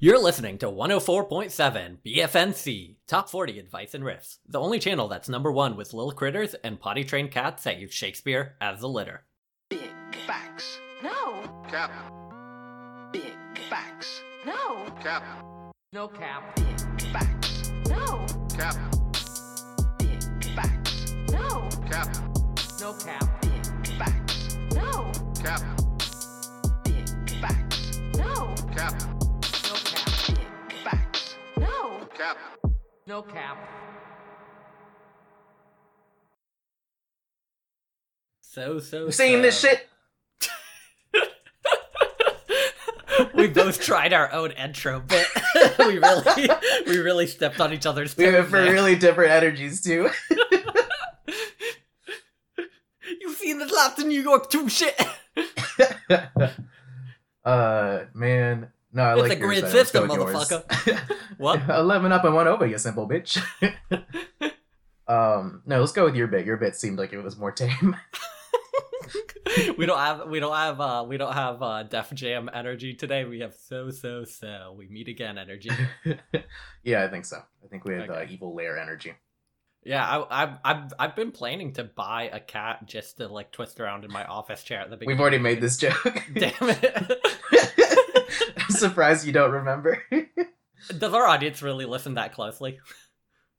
You're listening to 104.7 BFNC, Top 40 Advice and Riffs, the only channel that's number one with little critters and potty trained cats that use Shakespeare as the litter. Big facts. No, Cap. Big facts. no, Cap. No cap. Big facts. no, Cap. Big facts. no, Cap. No cap. Big facts. no, Cap. Big facts. no, Cap. Cap. No cap. So, so, You're saying this shit? we both tried our own intro bit. we really, we really stepped on each other's We toes. have for really different energies too. you seen this last in New York too, shit. uh, man, no, I It's like a yours, grid. System, motherfucker. What? Eleven up and one over, you simple bitch. um, no, let's go with your bit. Your bit seemed like it was more tame. we don't have we don't have uh we don't have uh Def Jam energy today. We have so so so. We meet again energy. yeah, I think so. I think we have uh, evil lair energy. Yeah, I, I've I've I've been planning to buy a cat just to like twist around in my office chair at the beginning. We've already made this joke. Damn it! Surprised you don't remember. Does our audience really listen that closely?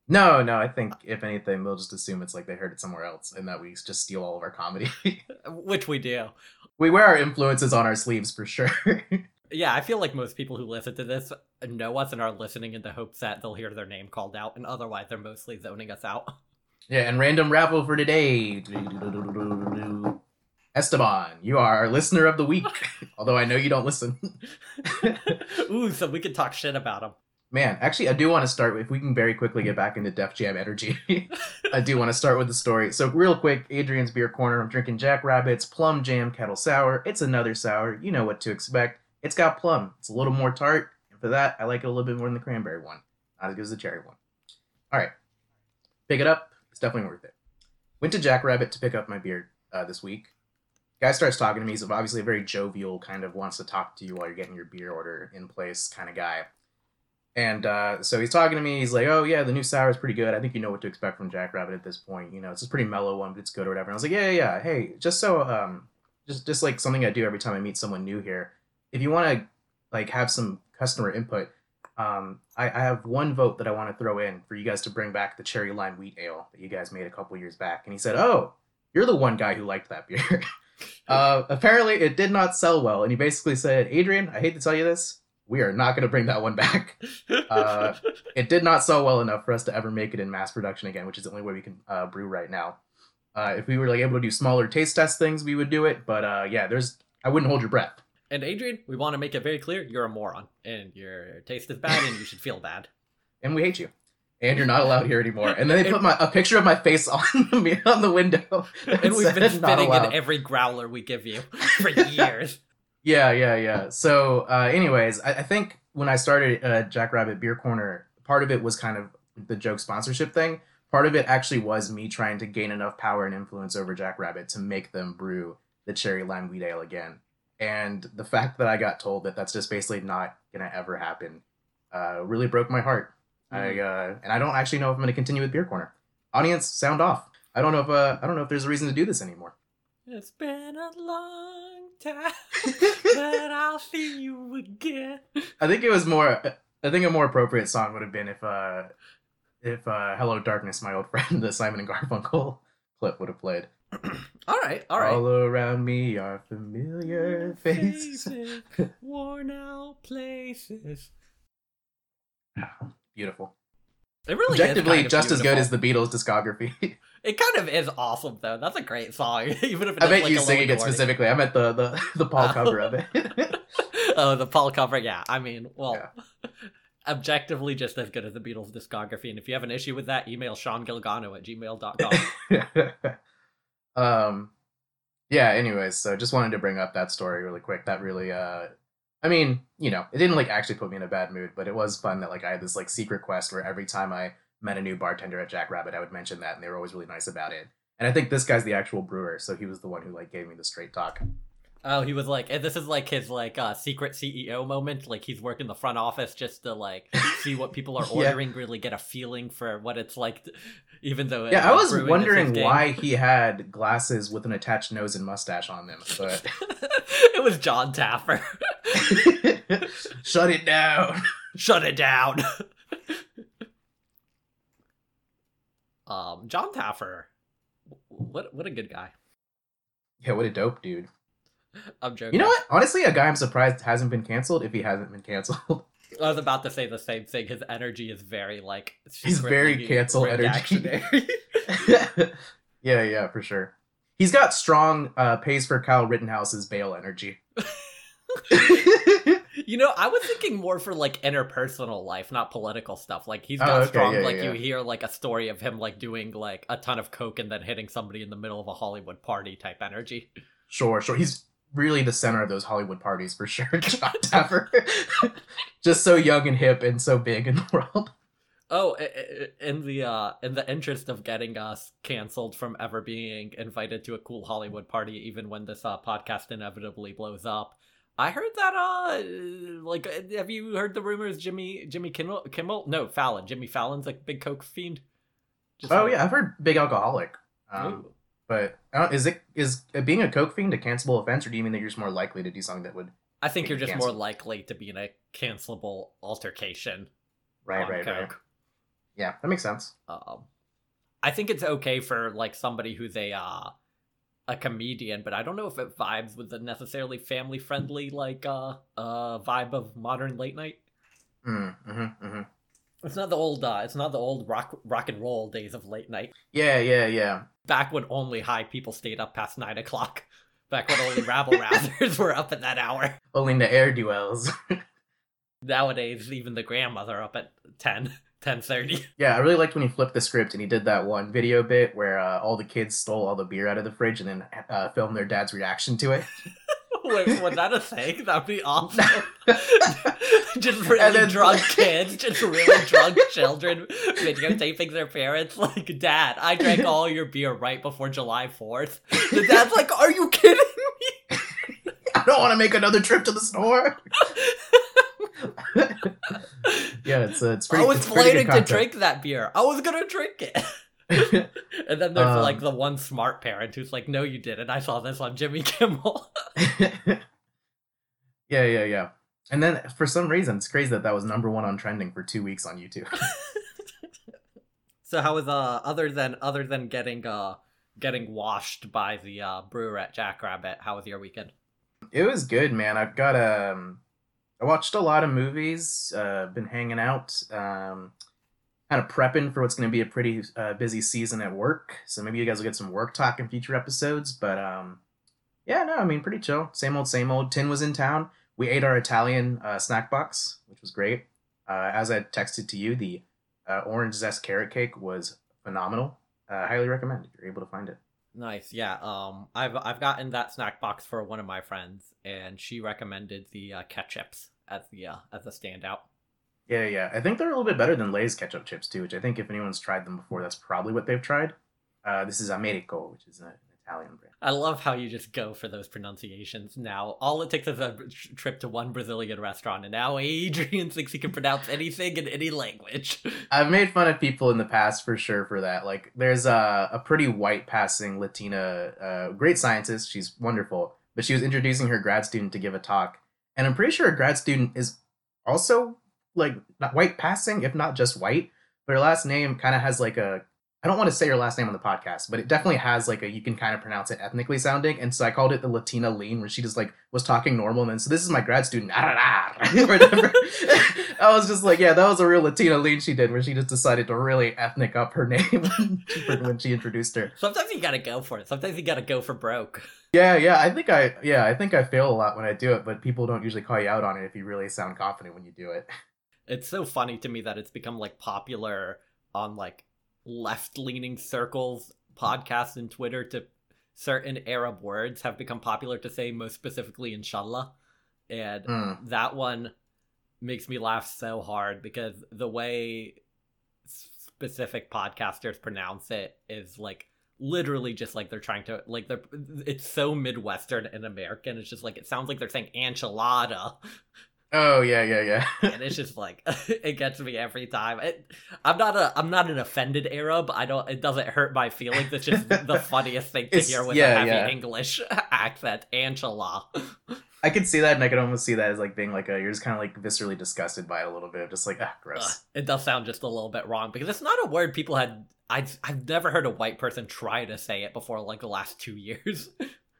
no, no, I think if anything, they'll just assume it's like they heard it somewhere else and that we just steal all of our comedy. Which we do. we wear our influences on our sleeves for sure. Yeah, I feel like most people who listen to this know us and are listening in the hopes that they'll hear their name called out, and otherwise they're mostly zoning us out. yeah, and random raffle for today. Esteban, you are our listener of the week. Although I know you don't listen. Ooh, so we can talk shit about him. Man, actually, I do want to start with, if we can very quickly get back into Def Jam energy. I do want to start with the story. So, real quick, Adrian's Beer Corner. I'm drinking Jack Rabbit's Plum Jam Kettle Sour. It's another sour. You know what to expect. It's got plum. It's a little more tart. And for that, I like it a little bit more than the cranberry one. Not as good as the cherry one. All right. Pick it up. It's definitely worth it. Went to Jack Rabbit to pick up my beer uh, this week. Guy starts talking to me. He's obviously a very jovial, kind of wants to talk to you while you're getting your beer order in place kind of guy. And uh, so he's talking to me. He's like, "Oh yeah, the new sour is pretty good. I think you know what to expect from Jack Rabbit at this point. You know, it's a pretty mellow one, but it's good or whatever." And I was like, "Yeah, yeah, yeah. Hey, just so um, just just like something I do every time I meet someone new here. If you want to like have some customer input, um, I, I have one vote that I want to throw in for you guys to bring back the cherry lime wheat ale that you guys made a couple years back." And he said, "Oh, you're the one guy who liked that beer." uh, apparently, it did not sell well, and he basically said, "Adrian, I hate to tell you this." We are not going to bring that one back Uh, it did not sell well enough for us to ever make it in mass production again, which is the only way we can uh, brew right now. Uh, if we were like able to do smaller taste test things, we would do it. But uh, yeah, there's I wouldn't hold your breath. and Adrian, we want to make it very clear you're a moron, and your taste is bad, and you should feel bad. And we hate you. And you're not allowed here anymore. And then they put my a picture of my face on the on the window. And we've been fitting in every growler we give you for years. Yeah, yeah, yeah. So, uh, anyways, I, I think when I started uh, Jack Rabbit Beer Corner, part of it was kind of the joke sponsorship thing. Part of it actually was me trying to gain enough power and influence over Jack Rabbit to make them brew the cherry lime wheat ale again. And the fact that I got told that that's just basically not gonna ever happen uh, really broke my heart. I uh, and I don't actually know if I'm gonna continue with Beer Corner. Audience, sound off. I don't know if uh, I don't know if there's a reason to do this anymore. It's been a long time that I'll see you again. I think it was more. I think a more appropriate song would have been if, uh, if uh, "Hello Darkness," my old friend, the Simon and Garfunkel clip would have played. All right, all right. All around me are familiar faces. Faces, worn out places. Beautiful. It really is Objectively, kind of just as good as the Beatles' discography. It kind of is awesome though. That's a great song, even if it I is, bet like, you a singing little it specifically. I meant the the the Paul Oh. cover of it. oh, the Paul cover. Yeah, I mean, well, Yeah. objectively just as good as the Beatles discography. And if you have an issue with that, email Sean Gilgano at gmail.com. um yeah anyways so just wanted to bring up that story really quick that really uh i mean you know it didn't like actually put me in a bad mood but it was fun that like i had this like secret quest where every time i met a new bartender at jack rabbit i would mention that and they were always really nice about it and i think this guy's the actual brewer so he was the one who like gave me the straight talk Oh, he was like, this is like his like uh, secret CEO moment. Like he's working the front office just to like see what people are Yeah. ordering, really get a feeling for what it's like. Even though Yeah, I was wondering why he had glasses with an attached nose and mustache on them, but it was Jon Taffer. shut it down. Shut it down. um, Jon Taffer. What what a good guy. Yeah, what a dope dude. I'm joking. You know what? Honestly, a guy I'm surprised hasn't been canceled if he hasn't been canceled. I was about to say the same thing. His energy is very like He's very cancel energy. yeah, yeah, for sure. He's got strong uh pays for Kyle Rittenhouse's bail energy. you know, I was thinking more for like interpersonal life, not political stuff. Like he's Oh, got okay, strong. yeah, like yeah. you hear like a story of him like doing like a ton of coke and then hitting somebody in the middle of a Hollywood party type energy. Sure, sure. He's really the center of those Hollywood parties for sure. Jon Taffer. Just so young and hip and so big in the world. Oh, in the uh, in the interest of getting us canceled from ever being invited to a cool Hollywood party, even when this uh, podcast inevitably blows up, I heard that uh, like, have you heard the rumors? Jimmy Jimmy Kimmel, Kimmel, no Fallon, Jimmy Fallon's like big coke fiend. Just Oh like- yeah, I've heard big alcoholic. Um, Ooh. But is it is being a coke fiend a cancelable offense, or do you mean that you're just more likely to do something that would? I think you're just more likely to be in a cancelable altercation. Right, right, right. Yeah, that makes sense. Um, I think it's okay for like somebody who's a uh, a comedian, but I don't know if it vibes with the necessarily family friendly like uh uh vibe of modern late night. Mm, mm-hmm, mm-hmm. It's not the old uh, it's not the old rock rock and roll days of late night. Yeah, yeah, yeah. Back when only high people stayed up past nine o'clock. Back when only rabble rousers were up at that hour. Only the air duels. Nowadays, even the grandmother up at 10, 10.30. yeah, I really liked when he flipped the script and he did that one video bit where uh, all the kids stole all the beer out of the fridge and then uh, filmed their dad's reaction to it. Wait, was that a thing? That'd be awesome. just really then- drunk kids, just really drunk children videotaping their parents. Like, Dad, I drank all your beer right before July 4th. The dad's like, Are you kidding me? I don't want to make another trip to the store. yeah, it's uh, it's pretty. I was it's planning to drink that beer. I was gonna drink it. and then there's Um, like the one smart parent who's like, No, you didn't. I saw this on Jimmy Kimmel. yeah, yeah, yeah. And then for some reason, it's crazy that that was number one on trending for two weeks on YouTube. so how was uh other than other than getting uh getting washed by the uh brewer at Jackrabbit, how was your weekend? it was good, man. I've got um, I watched a lot of movies. Uh, been hanging out. Um, kind of prepping for what's going to be a pretty uh, busy season at work. So maybe you guys will get some work talk in future episodes. But um, yeah, no, I mean pretty chill. Same old, same old. Tin was in town. We ate our Italian uh, snack box, which was great. Uh, as I texted to you, the uh, orange zest carrot cake was phenomenal. Uh, highly recommend if you're able to find it. Nice, yeah. Um, I've I've gotten that snack box for one of my friends, and she recommended the uh, ketchups as the as a standout. Yeah, yeah. I think they're a little bit better than Lay's ketchup chips too, which I think if anyone's tried them before, that's probably what they've tried. Uh, this is Americo, which is an Italian brand. I love how you just go for those pronunciations now. All it takes is a trip to one Brazilian restaurant, and now Adrian thinks he can pronounce anything in any language. I've made fun of people in the past for sure for that. Like, there's a, a pretty white passing Latina, uh, great scientist. She's wonderful, but she was introducing her grad student to give a talk, and I'm pretty sure a grad student is also like not white passing, if not just white. But her last name kind of has like a I don't want to say her last name on the podcast, but it definitely has like a you can kind of pronounce it ethnically sounding, and so I called it the Latina lean, where she just like was talking normal, and then so this is my grad student. I was just like, yeah, that was a real Latina lean she did, where she just decided to really ethnic up her name when she introduced her. Sometimes you gotta go for it. Sometimes you gotta go for broke. Yeah, yeah, I think I yeah I think I fail a lot when I do it, but people don't usually call you out on it if you really sound confident when you do it. It's so funny to me that it's become like popular on like left leaning circles, podcasts, and Twitter to certain Arab words have become popular to say, most specifically inshallah. And Mm. that one makes me laugh so hard because the way specific podcasters pronounce it is like literally just like they're trying to like they're it's so midwestern and american it's just like it sounds like they're saying enchilada Oh yeah, yeah, yeah. and it's just like it gets me every time it, i'm not a i'm not an offended arab i don't it doesn't hurt my feelings it's just the funniest thing to It's- hear with yeah, a heavy yeah. english accent Angela. I could see that, and I could almost see that as like being like a you're just kind of like viscerally disgusted by it a little bit, of just like ah, gross. it does sound just a little bit wrong because it's not a word people had I've, I've never heard a white person try to say it before like the last two years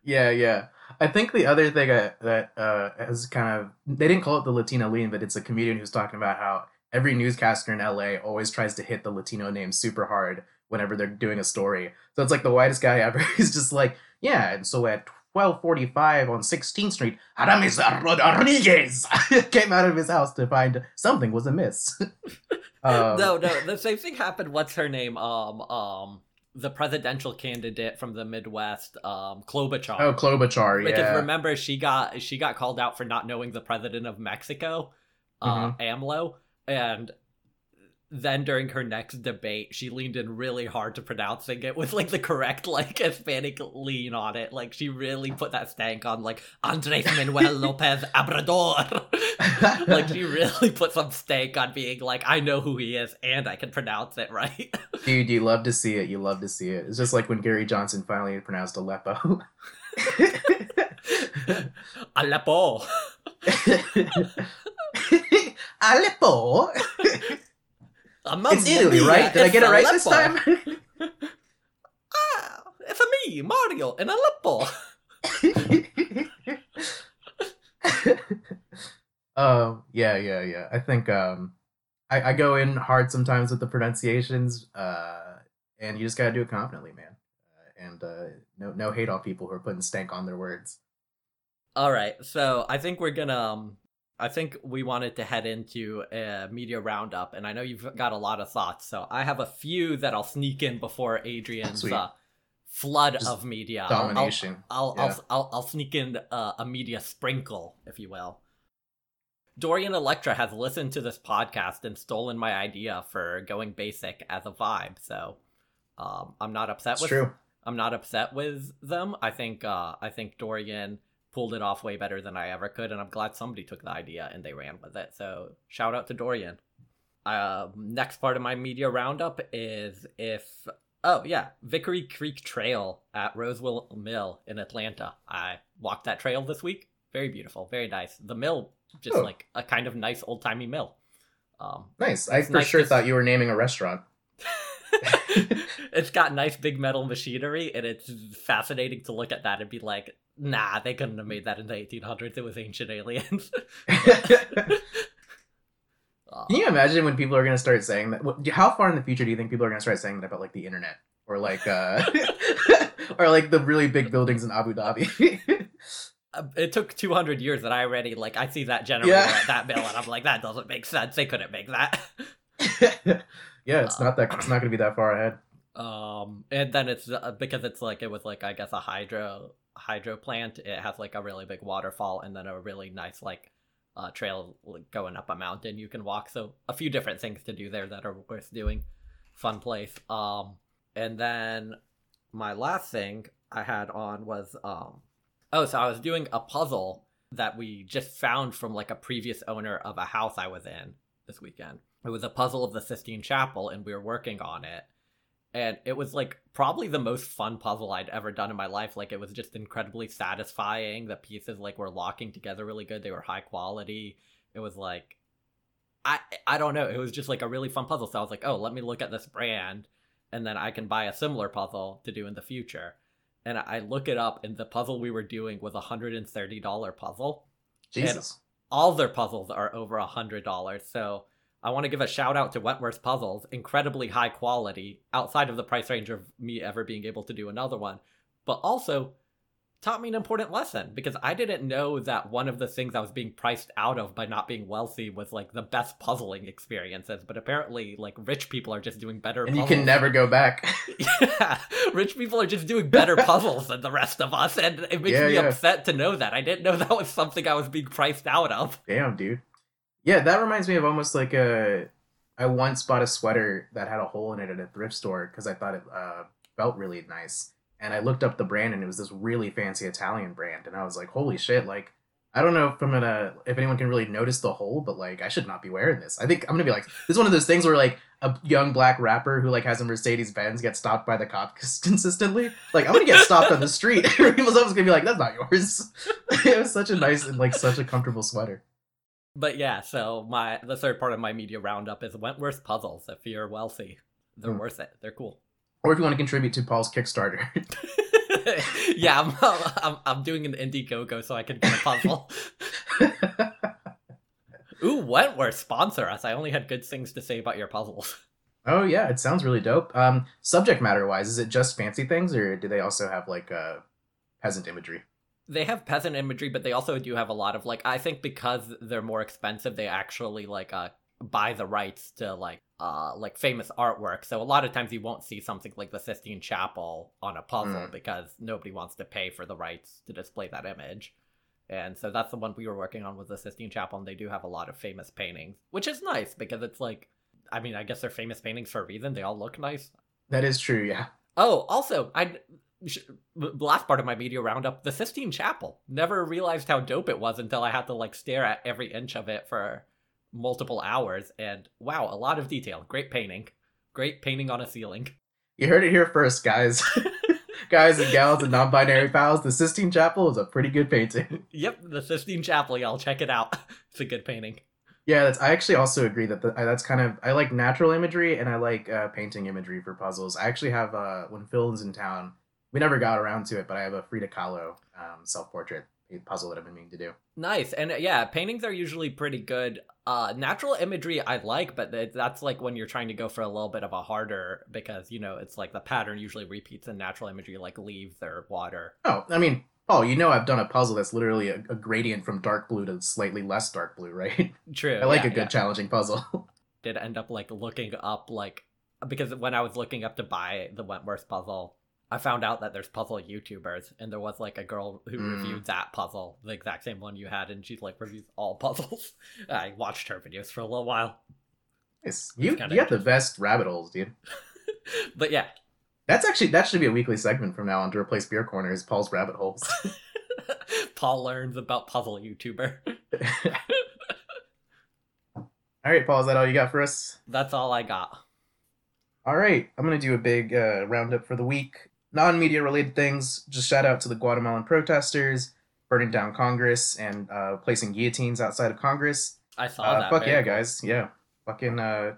Yeah, yeah. I think the other thing I, that uh, has kind of they didn't call it the Latino lean, but it's a comedian who's talking about how every newscaster in LA always tries to hit the Latino name super hard whenever they're doing a story. So it's like the whitest guy ever. He's just like, yeah, and so at 1245 on 16th Street, Aramis Rodriguez came out of his house to find something was amiss. um, no no the same thing happened what's her name um um the presidential candidate from the midwest um klobuchar Oh, Klobuchar, because yeah. remember she got she got called out for not knowing the president of mexico uh Mm-hmm. amlo and then during her next debate she leaned in really hard to pronouncing it with like the correct like hispanic lean on it like she really put that stank on like andres manuel lopez obrador like she really put some stank on being like i know who he is and i can pronounce it right Dude, you love to see it. You love to see it. It's just like when Gary Johnson finally pronounced Aleppo. aleppo Aleppo. It's Italy, right? Did I get it right this time? ah, it's me mario in aleppo um, yeah, yeah, yeah. I think um, I, I go in hard sometimes with the pronunciations, uh, and you just gotta do it confidently, man. Uh, and uh, no, no hate on people who are putting stank on their words. all right so i think we're gonna um i think we wanted to head into a media roundup and i know you've got a lot of thoughts so i have a few that i'll sneak in before adrian's uh, flood Just of media I'll- I'll- Domination. I'll, Yeah. I'll, I'll I'll sneak in uh, a media sprinkle, if you will. Dorian Electra has listened to this podcast and stolen my idea for going basic as a vibe. So um, I'm not upset That's with true. I'm not upset with them. I think uh, I think Dorian pulled it off way better than I ever could, and I'm glad somebody took the idea and they ran with it. So shout out to Dorian. Uh, next part of my media roundup is if oh yeah, Vickery Creek Trail at Roswell Mill in Atlanta. I walked that trail this week. Very beautiful, very nice. The mill just Oh. like a kind of nice old timey mill. Um, Nice. I for nice sure to- thought you were naming a restaurant. it's got nice big metal machinery, and it's fascinating to look at that and be like, nah, they couldn't have made that in the 1800s. It was ancient aliens. Uh, Can you imagine when people are going to start saying that? How far in the future do you think people are going to start saying that about like the internet or like uh or like the really big buildings in Abu Dhabi? uh, it took 200 years that I already, like, I see that generator Yeah. that bill and I'm like, that doesn't make sense. They couldn't make that. yeah, it's not that it's not going to be that far ahead. um and then it's uh, because it's like it was like i guess a hydro hydro plant it has like a really big waterfall and then a really nice like uh trail going up a mountain you can walk. So a few different things to do there that are worth doing. Fun place. Um and then my last thing i had on was um oh so i was doing a puzzle that we just found from like a previous owner of a house i was in this weekend. It was a puzzle of the sistine chapel and we were working on it and it was like probably the most fun puzzle I'd ever done in my life. Like it was just incredibly satisfying. The pieces like were locking together really good. They were high quality. It was like I I don't know. It was just like a really fun puzzle. So I was like, oh, let me look at this brand, and then I can buy a similar puzzle to do in the future. And I look it up, and the puzzle we were doing was a hundred and thirty dollar puzzle. Jesus. All their puzzles are over a hundred dollars. So I want to give a shout out to Wentworth Puzzles, incredibly high quality, outside of the price range of me ever being able to do another one, but also taught me an important lesson because I didn't know that one of the things I was being priced out of by not being wealthy was like the best puzzling experiences. But apparently, like rich people are just doing better. and you can never go back. yeah, rich people are just doing better puzzles than the rest of us, and it makes Yeah, me yeah. upset to know that. I didn't know that was something I was being priced out of. Damn, dude. Yeah, that reminds me of almost like a. I once bought a sweater that had a hole in it at a thrift store because I thought it uh, felt really nice. And I looked up the brand, and it was this really fancy Italian brand, and I was like, holy shit! Like, I don't know if I'm gonna if anyone can really notice the hole, but like, I should not be wearing this. I think I'm gonna be like, this is one of those things where like a young black rapper who like has a Mercedes Benz gets stopped by the cops consistently. Like, I'm gonna get stopped on the street. People's always gonna be like, that's not yours. it was such a nice and like such a comfortable sweater. But yeah, so my the third part of my media roundup is Wentworth puzzles. If you're wealthy, they're Hmm. worth it. They're cool. Or if you want to contribute to Paul's Kickstarter. yeah, I'm, I'm I'm doing an Indiegogo so I can get a puzzle. Ooh, Wentworth sponsor us. I only had good things to say about your puzzles. oh yeah, it sounds really dope. Um, subject matter wise, is it just fancy things, or do they also have like uh, peasant imagery? They have peasant imagery, but they also do have a lot of like I think because they're more expensive, they actually like uh buy the rights to like uh like famous artwork. So a lot of times you won't see something like the Sistine Chapel on a puzzle Mm. because nobody wants to pay for the rights to display that image. And so that's the one we were working on with the Sistine Chapel, and they do have a lot of famous paintings, which is nice because it's like, I mean, I guess they're famous paintings for a reason. They all look nice. That is true. Yeah. Oh, also, I last part of my media roundup, the Sistine Chapel. Never realized how dope it was until I had to like stare at every inch of it for multiple hours. And wow, a lot of detail. Great painting. Great painting on a ceiling. You heard it here first, guys. guys and gals and non-binary pals. The Sistine Chapel is a pretty good painting. Yep, the Sistine Chapel, y'all check it out. It's a good painting. Yeah, that's. I actually also agree that the, that's kind of. I like natural imagery and I like uh, painting imagery for puzzles. I actually have uh, when Phil is in town. We never got around to it, but I have a Frida Kahlo um, self-portrait puzzle that I've been meaning to do. Nice. And uh, yeah, paintings are usually pretty good. Uh natural imagery I like, but that's like when you're trying to go for a little bit of a harder because you know, it's like the pattern usually repeats in natural imagery like leaves or water. Oh, I mean, Paul, you know I've done a puzzle that's literally a, a gradient from dark blue to slightly less dark blue, right? True. I like yeah, a good yeah. challenging puzzle. Did end up like looking up like because when I was looking up to buy the Wentworth puzzle, I found out that there's puzzle YouTubers, and there was like a girl who Mm. reviewed that puzzle, the exact same one you had, and she's like reviews all puzzles. I watched her videos for a little while, Nice. You, you got the best rabbit holes, dude. but yeah, That's actually that should be a weekly segment from now on to replace beer corners. Paul's rabbit holes. Paul learns about puzzle YouTuber. all right, Paul, is that all you got for us? That's all I got. All right, I'm gonna do a big uh, roundup for the week. Non-media related things. Just shout out to the Guatemalan protesters burning down Congress and uh, placing guillotines outside of Congress. I saw Uh, that. fuck yeah, cool. guys. Yeah, fucking uh,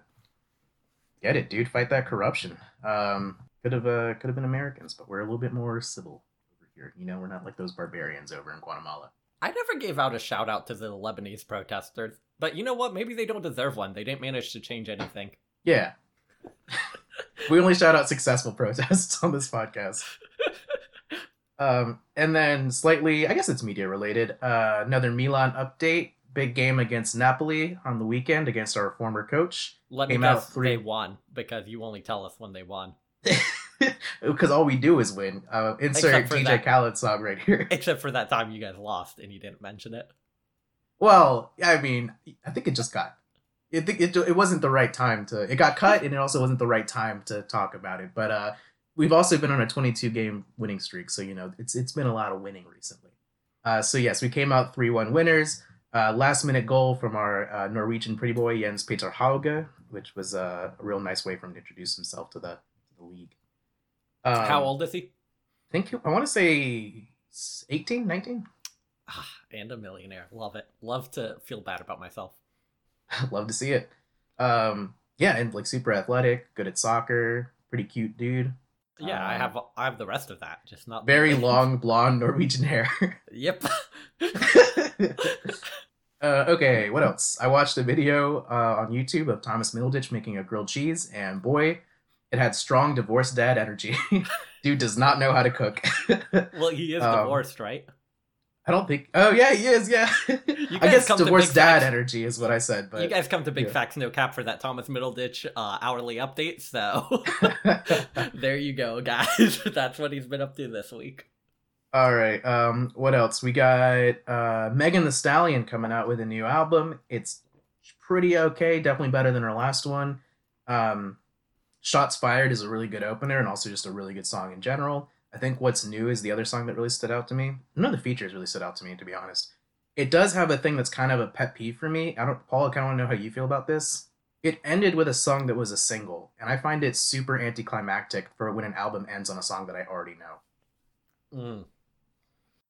get it, dude. Fight that corruption. Um, could have uh, could have been Americans, but we're a little bit more civil over here. You know, we're not like those barbarians over in Guatemala. I never gave out a shout out to the Lebanese protesters, but you know what? Maybe they don't deserve one. They didn't manage to change anything. Yeah. we only shout out successful protests on this podcast. Um, and then slightly, I guess it's media related. Uh, another Milan update. Big game against Napoli on the weekend against our former coach. Let me Came out guess, three- they won because you only tell us when they won. Because all we do is win. Uh, insert DJ that. Khaled song right here. Except for that time you guys lost and you didn't mention it. Well, I mean, I think it just got. I think it, it wasn't the right time to. It got cut, and it also wasn't the right time to talk about it. But uh, we've also been on a 22 game winning streak, so you know it's it's been a lot of winning recently. Uh, so yes, we came out three one winners. Uh, last minute goal from our uh, Norwegian pretty boy Jens Peter Hauge, which was uh, a real nice way for him to introduce himself to the to the league. Um, How old is he? I think I want to say 18, 19. Ah, and a millionaire. Love it. Love to feel bad about myself. Love to see it. Um, yeah, and like super athletic, good at soccer, pretty cute dude. Yeah, I Um, have I have the rest of that, just not Very long blonde Norwegian hair. Yep. uh, okay, what else? I watched a video uh, on YouTube of Thomas Middleditch making a grilled cheese, and boy, it had strong divorced dad energy. Dude does not know how to cook. well, he is Um, divorced, right? I don't think. Oh yeah, he is. Yeah. I guess divorced dad Facts- energy is what I said, but you guys come to Big yeah. Facts No Cap for that Thomas Middleditch uh, hourly update, so there you go, guys. That's what he's been up to this week. All right. Um, what else? We got uh, Megan Thee Stallion coming out with a new album. It's pretty okay. Definitely better than her last one. Um, Shots Fired is a really good opener and also just a really good song in general. I think what's new is the other song that really stood out to me. None of the features really stood out to me, to be honest. It does have a thing that's kind of a pet peeve for me. I don't, Paul, I kind of want to know how you feel about this. It ended with a song that was a single, and I find it super anticlimactic for when an album ends on a song that I already know. Mm.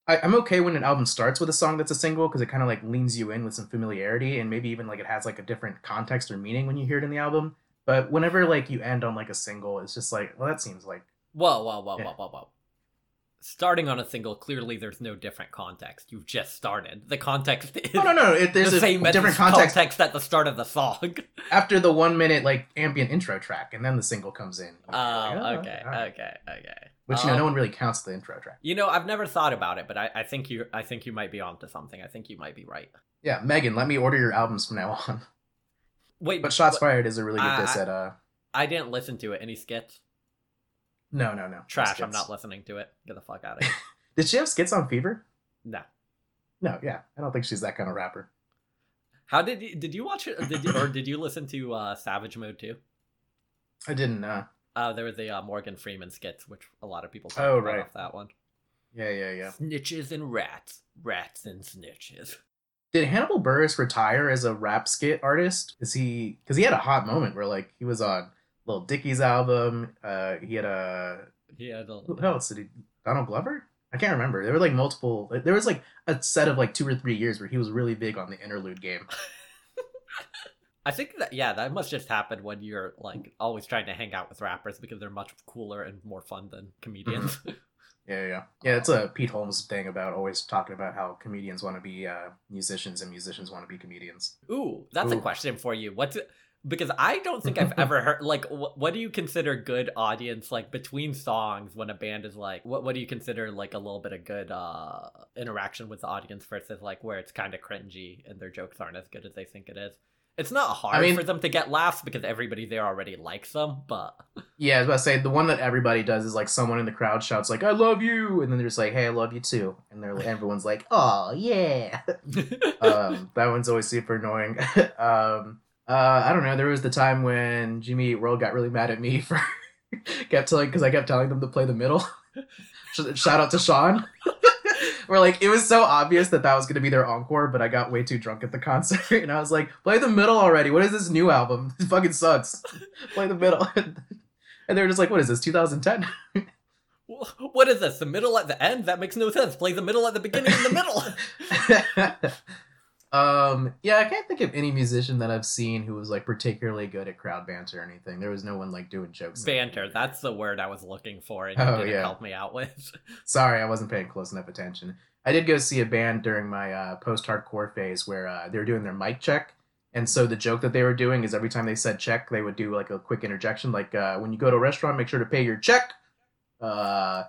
I, I'm okay when an album starts with a song that's a single because it kind of like leans you in with some familiarity and maybe even like it has like a different context or meaning when you hear it in the album. But whenever like you end on like a single, it's just like, well, that seems like Whoa, whoa, whoa, Yeah. whoa, whoa, whoa. Starting on a single, clearly there's no different context. You've just started. The context is no, no, no. It, there's the a same different the context at the start of the song. after the one minute like ambient intro track, and then the single comes in. Oh, You're okay, right. okay, okay. Which you know, Um, no one really counts the intro track. You know, I've never thought about it, but I, I think you, I think you might be onto something. I think you might be right. Yeah, Megan, let me order your albums from now on. Wait, But Shots Fired is a really good I- diss at uh. I didn't listen to it. Any skits? No, no, no. Trash. I'm not listening to it. Get the fuck out of here. Did she have skits on Fever? no. No, yeah. I don't think she's that kind of rapper. How did you, did you watch it? Did you, or did you listen to uh, Savage Mode II? I didn't. uh Uh, there was the uh, Morgan Freeman skits, which a lot of people Oh, right. off that one. Yeah, yeah, yeah. Snitches and rats, rats and snitches. Did Hannibal Buress retire as a rap skit artist? Is he? Because he had a hot moment where like he was on Lil Dicky's album. Uh, he had a He had a, who else did he? Donald Glover? I can't remember. There were like multiple. There was like a set of like two or three years where he was really big on the interlude game. I think that yeah, that must just happen when you're like always trying to hang out with rappers because they're much cooler and more fun than comedians. Yeah, yeah, yeah. It's a Pete Holmes thing about always talking about how comedians want to be uh, musicians and musicians want to be comedians. Ooh, that's a question for you. What's because I don't think I've ever heard like wh- what do you consider good audience like between songs when a band is like what what do you consider like a little bit of good uh interaction with the audience versus like where it's kind of cringy and their jokes aren't as good as they think it is. It's not hard mean- for them to get laughs because everybody there already likes them, but Yeah, I was about to say the one that everybody does is like someone in the crowd shouts like "I love you," and then they're just like "Hey, I love you too," and they're everyone's like "Oh yeah." um, that one's always super annoying. um, uh, I don't know. There was the time when Jimmy World got really mad at me for kept telling because I kept telling them to play the middle. Shout out to Sean. Where like it was so obvious that that was going to be their encore, but I got way too drunk at the concert, and I was like, "Play the middle already! What is this new album? It fucking sucks. play the middle." and they were just like, "What is this? 2010?" what is this? The middle at the end? That makes no sense. Play the middle at the beginning and the middle. Um yeah i can't think of any musician that i've seen who was like particularly good at crowd banter or anything there was no one like doing jokes Banter. That's the word I was looking for, and you Oh, didn't yeah. help me out with. sorry i wasn't paying close enough attention i did go see a band during my uh, post-hardcore phase where uh, they were doing their mic check and so the joke that they were doing is every time they said check they would do like a quick interjection like uh, when you go to a restaurant make sure to pay your check uh,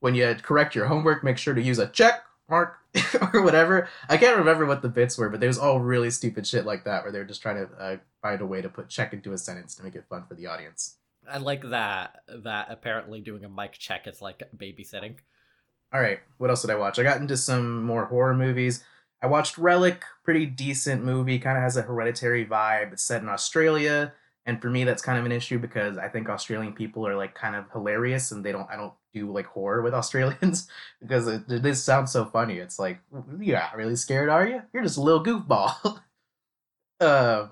when you correct your homework make sure to use a check mark or whatever i can't remember what the bits were but there was all really stupid shit like that where they were just trying to uh, find a way to put check into a sentence to make it fun for the audience I like that. That apparently doing a mic check is like babysitting. All right, what else did I watch? I got into some more horror movies. I watched Relic, pretty decent movie, kind of has a hereditary vibe. It's set in Australia, and for me that's kind of an issue because I think Australian people are like kind of hilarious and they don't I don't do like horror with Australians because it, this sounds so funny. It's like you're not really scared, are you? You're just a little goofball. uh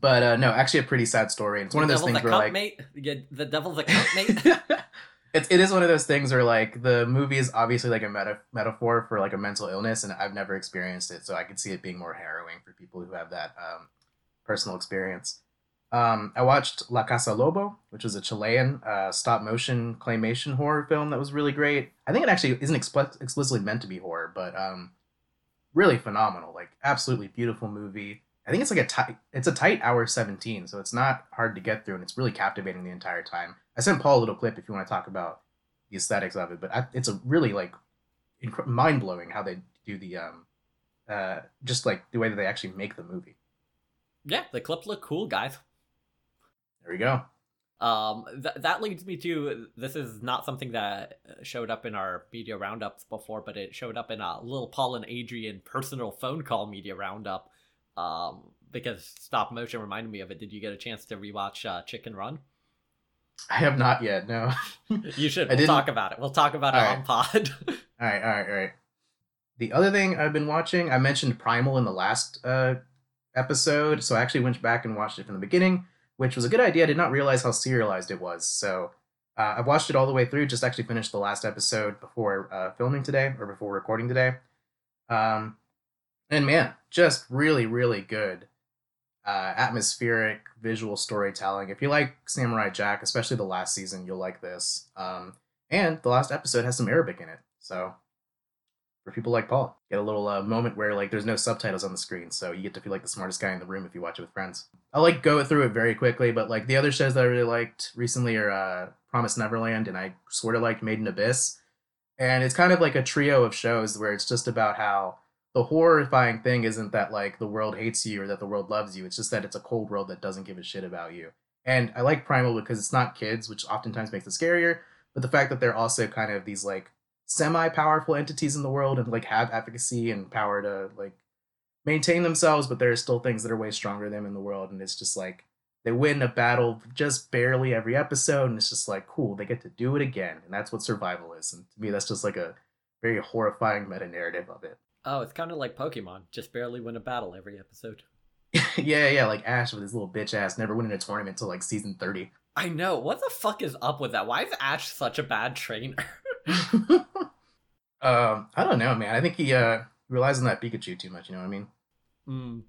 but uh no, actually a pretty sad story. It's one of those things where cunt like mate. Yeah, the devil's a cunt mate. it's it is one of those things where like the movie is obviously like a meta- metaphor for like a mental illness and i've never experienced it so i could see it being more harrowing for people who have that um, personal experience um, i watched la casa lobo which was a chilean uh, stop motion claymation horror film that was really great. I think it actually isn't expl- explicitly meant to be horror but um, really phenomenal like absolutely beautiful movie. I think it's like a tight it's a tight hour 17 so it's not hard to get through and it's really captivating the entire time. I sent paul a little clip if you want to talk about the aesthetics of it but I, it's a really like inc- mind-blowing how they do the um uh just like the way that they actually make the movie. Yeah, the clips look cool, guys. There we go Um, th- that leads me to this is not something that showed up in our media roundups before, but it showed up in a little Paul and Adrian personal phone call media roundup. Um, because stop motion reminded me of it. Did you get a chance to rewatch uh, Chicken Run? I have not yet. No. You should. We'll talk about it. We'll talk about it All on pod. All right, all right, all right. The other thing I've been watching, I mentioned Primal in the last uh, episode, so I actually went back and watched it from the beginning, which was a good idea. I did not realize how serialized it was. So uh, I watched it all the way through. Just actually finished the last episode before uh, filming today or before recording today. Um, and man, just really, really good. Uh, atmospheric visual storytelling. If you like Samurai Jack, especially the last season, you'll like this. Um, and the last episode has some Arabic in it, so for people like Paul, get a little uh, moment where like there's no subtitles on the screen, so you get to feel like the smartest guy in the room if you watch it with friends. I'll like go through it very quickly, but like the other shows that I really liked recently are uh, Promised Neverland, and I sort of liked Made in Abyss, and it's kind of like a trio of shows where it's just about how the horrifying thing isn't that like the world hates you or that the world loves you. It's just that it's a cold world that doesn't give a shit about you. And I like Primal because it's not kids, which oftentimes makes it scarier. But the fact that they're also kind of these like semi-powerful entities in the world and like have efficacy and power to like maintain themselves, but there are still things that are way stronger than them in the world. And it's just like they win a battle just barely every episode, and it's just like cool, they get to do it again. And that's what survival is. And to me, that's just like a very horrifying meta narrative of it. oh, it's kind of like Pokemon. Just barely win a battle every episode. yeah, yeah, like Ash with his little bitch ass never winning a tournament until like season 30. I know. What the fuck is up with that? Why is Ash such a bad trainer? um, I don't know, man. I think he uh relies on that Pikachu too much, you know what I mean? Mm.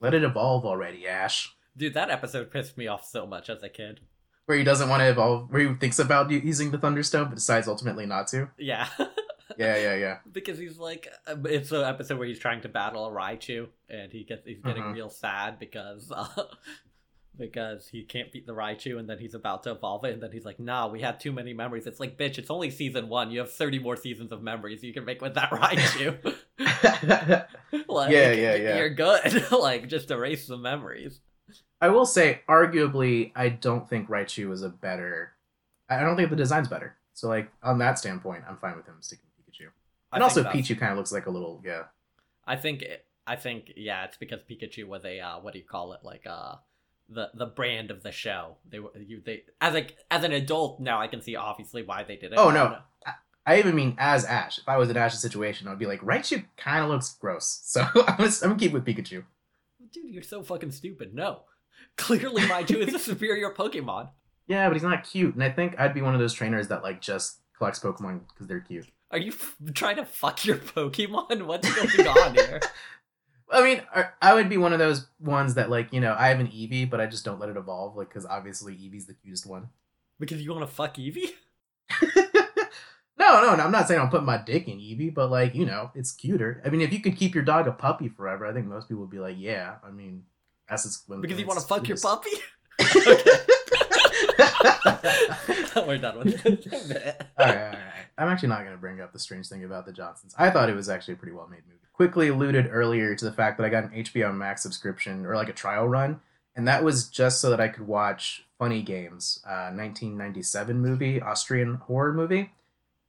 Let it evolve already, Ash. Dude, that episode pissed me off so much as a kid. Where he doesn't want to evolve, where he thinks about using the Thunderstone, but decides ultimately not to. Yeah. Yeah, yeah, yeah. because he's like uh, it's an episode where he's trying to battle a Raichu and he gets he's getting Mhm. real sad because uh, because he can't beat the Raichu and then he's about to evolve it and then he's like nah we had too many memories it's like bitch it's only season 1 you have 30 more seasons of memories you can make with that Raichu like Yeah, yeah, yeah. you're good like just erase the memories I will say, arguably, I don't think Raichu is a better. I don't think the design's better. So, like on that standpoint, I'm fine with him sticking with Pikachu. And also, that's- Pichu kind of looks like a little yeah. I think it, I think yeah, it's because Pikachu was a uh, what do you call it like uh the the brand of the show. They were you they as a as an adult now I can see obviously why they did it. Oh, I no. don't. I even mean as Ash. If I was in Ash's situation, I'd be like, Raichu kind of looks gross. So I'm gonna, I'm gonna keep with Pikachu. Dude, you're so fucking stupid. No. Clearly Raichu is a superior Pokemon. Yeah, but he's not cute, and I think I'd be one of those trainers that like just collects Pokemon because they're cute. Are you f- trying to fuck your Pokemon? What's going on here? I mean, I- would be one of those ones that like you know I have an Eevee, but I just don't let it evolve, like because obviously Eevee's the cutest one. Because you want to fuck Eevee? no, no, no. I'm not saying I'm putting my dick in Eevee, but like you know, it's cuter. I mean, if you could keep your dog a puppy forever, I think most people would be like, yeah. I mean, that's just when Because you want to it's fuck your puppy? We're done with it. all right, all right. I'm actually not going to bring up the strange thing about the Johnsons. I thought it was actually a pretty well made movie. Quickly alluded earlier to the fact that I got an HBO Max subscription or like a trial run, and that was just so that I could watch Funny Games, uh, 1997 movie, Austrian horror movie.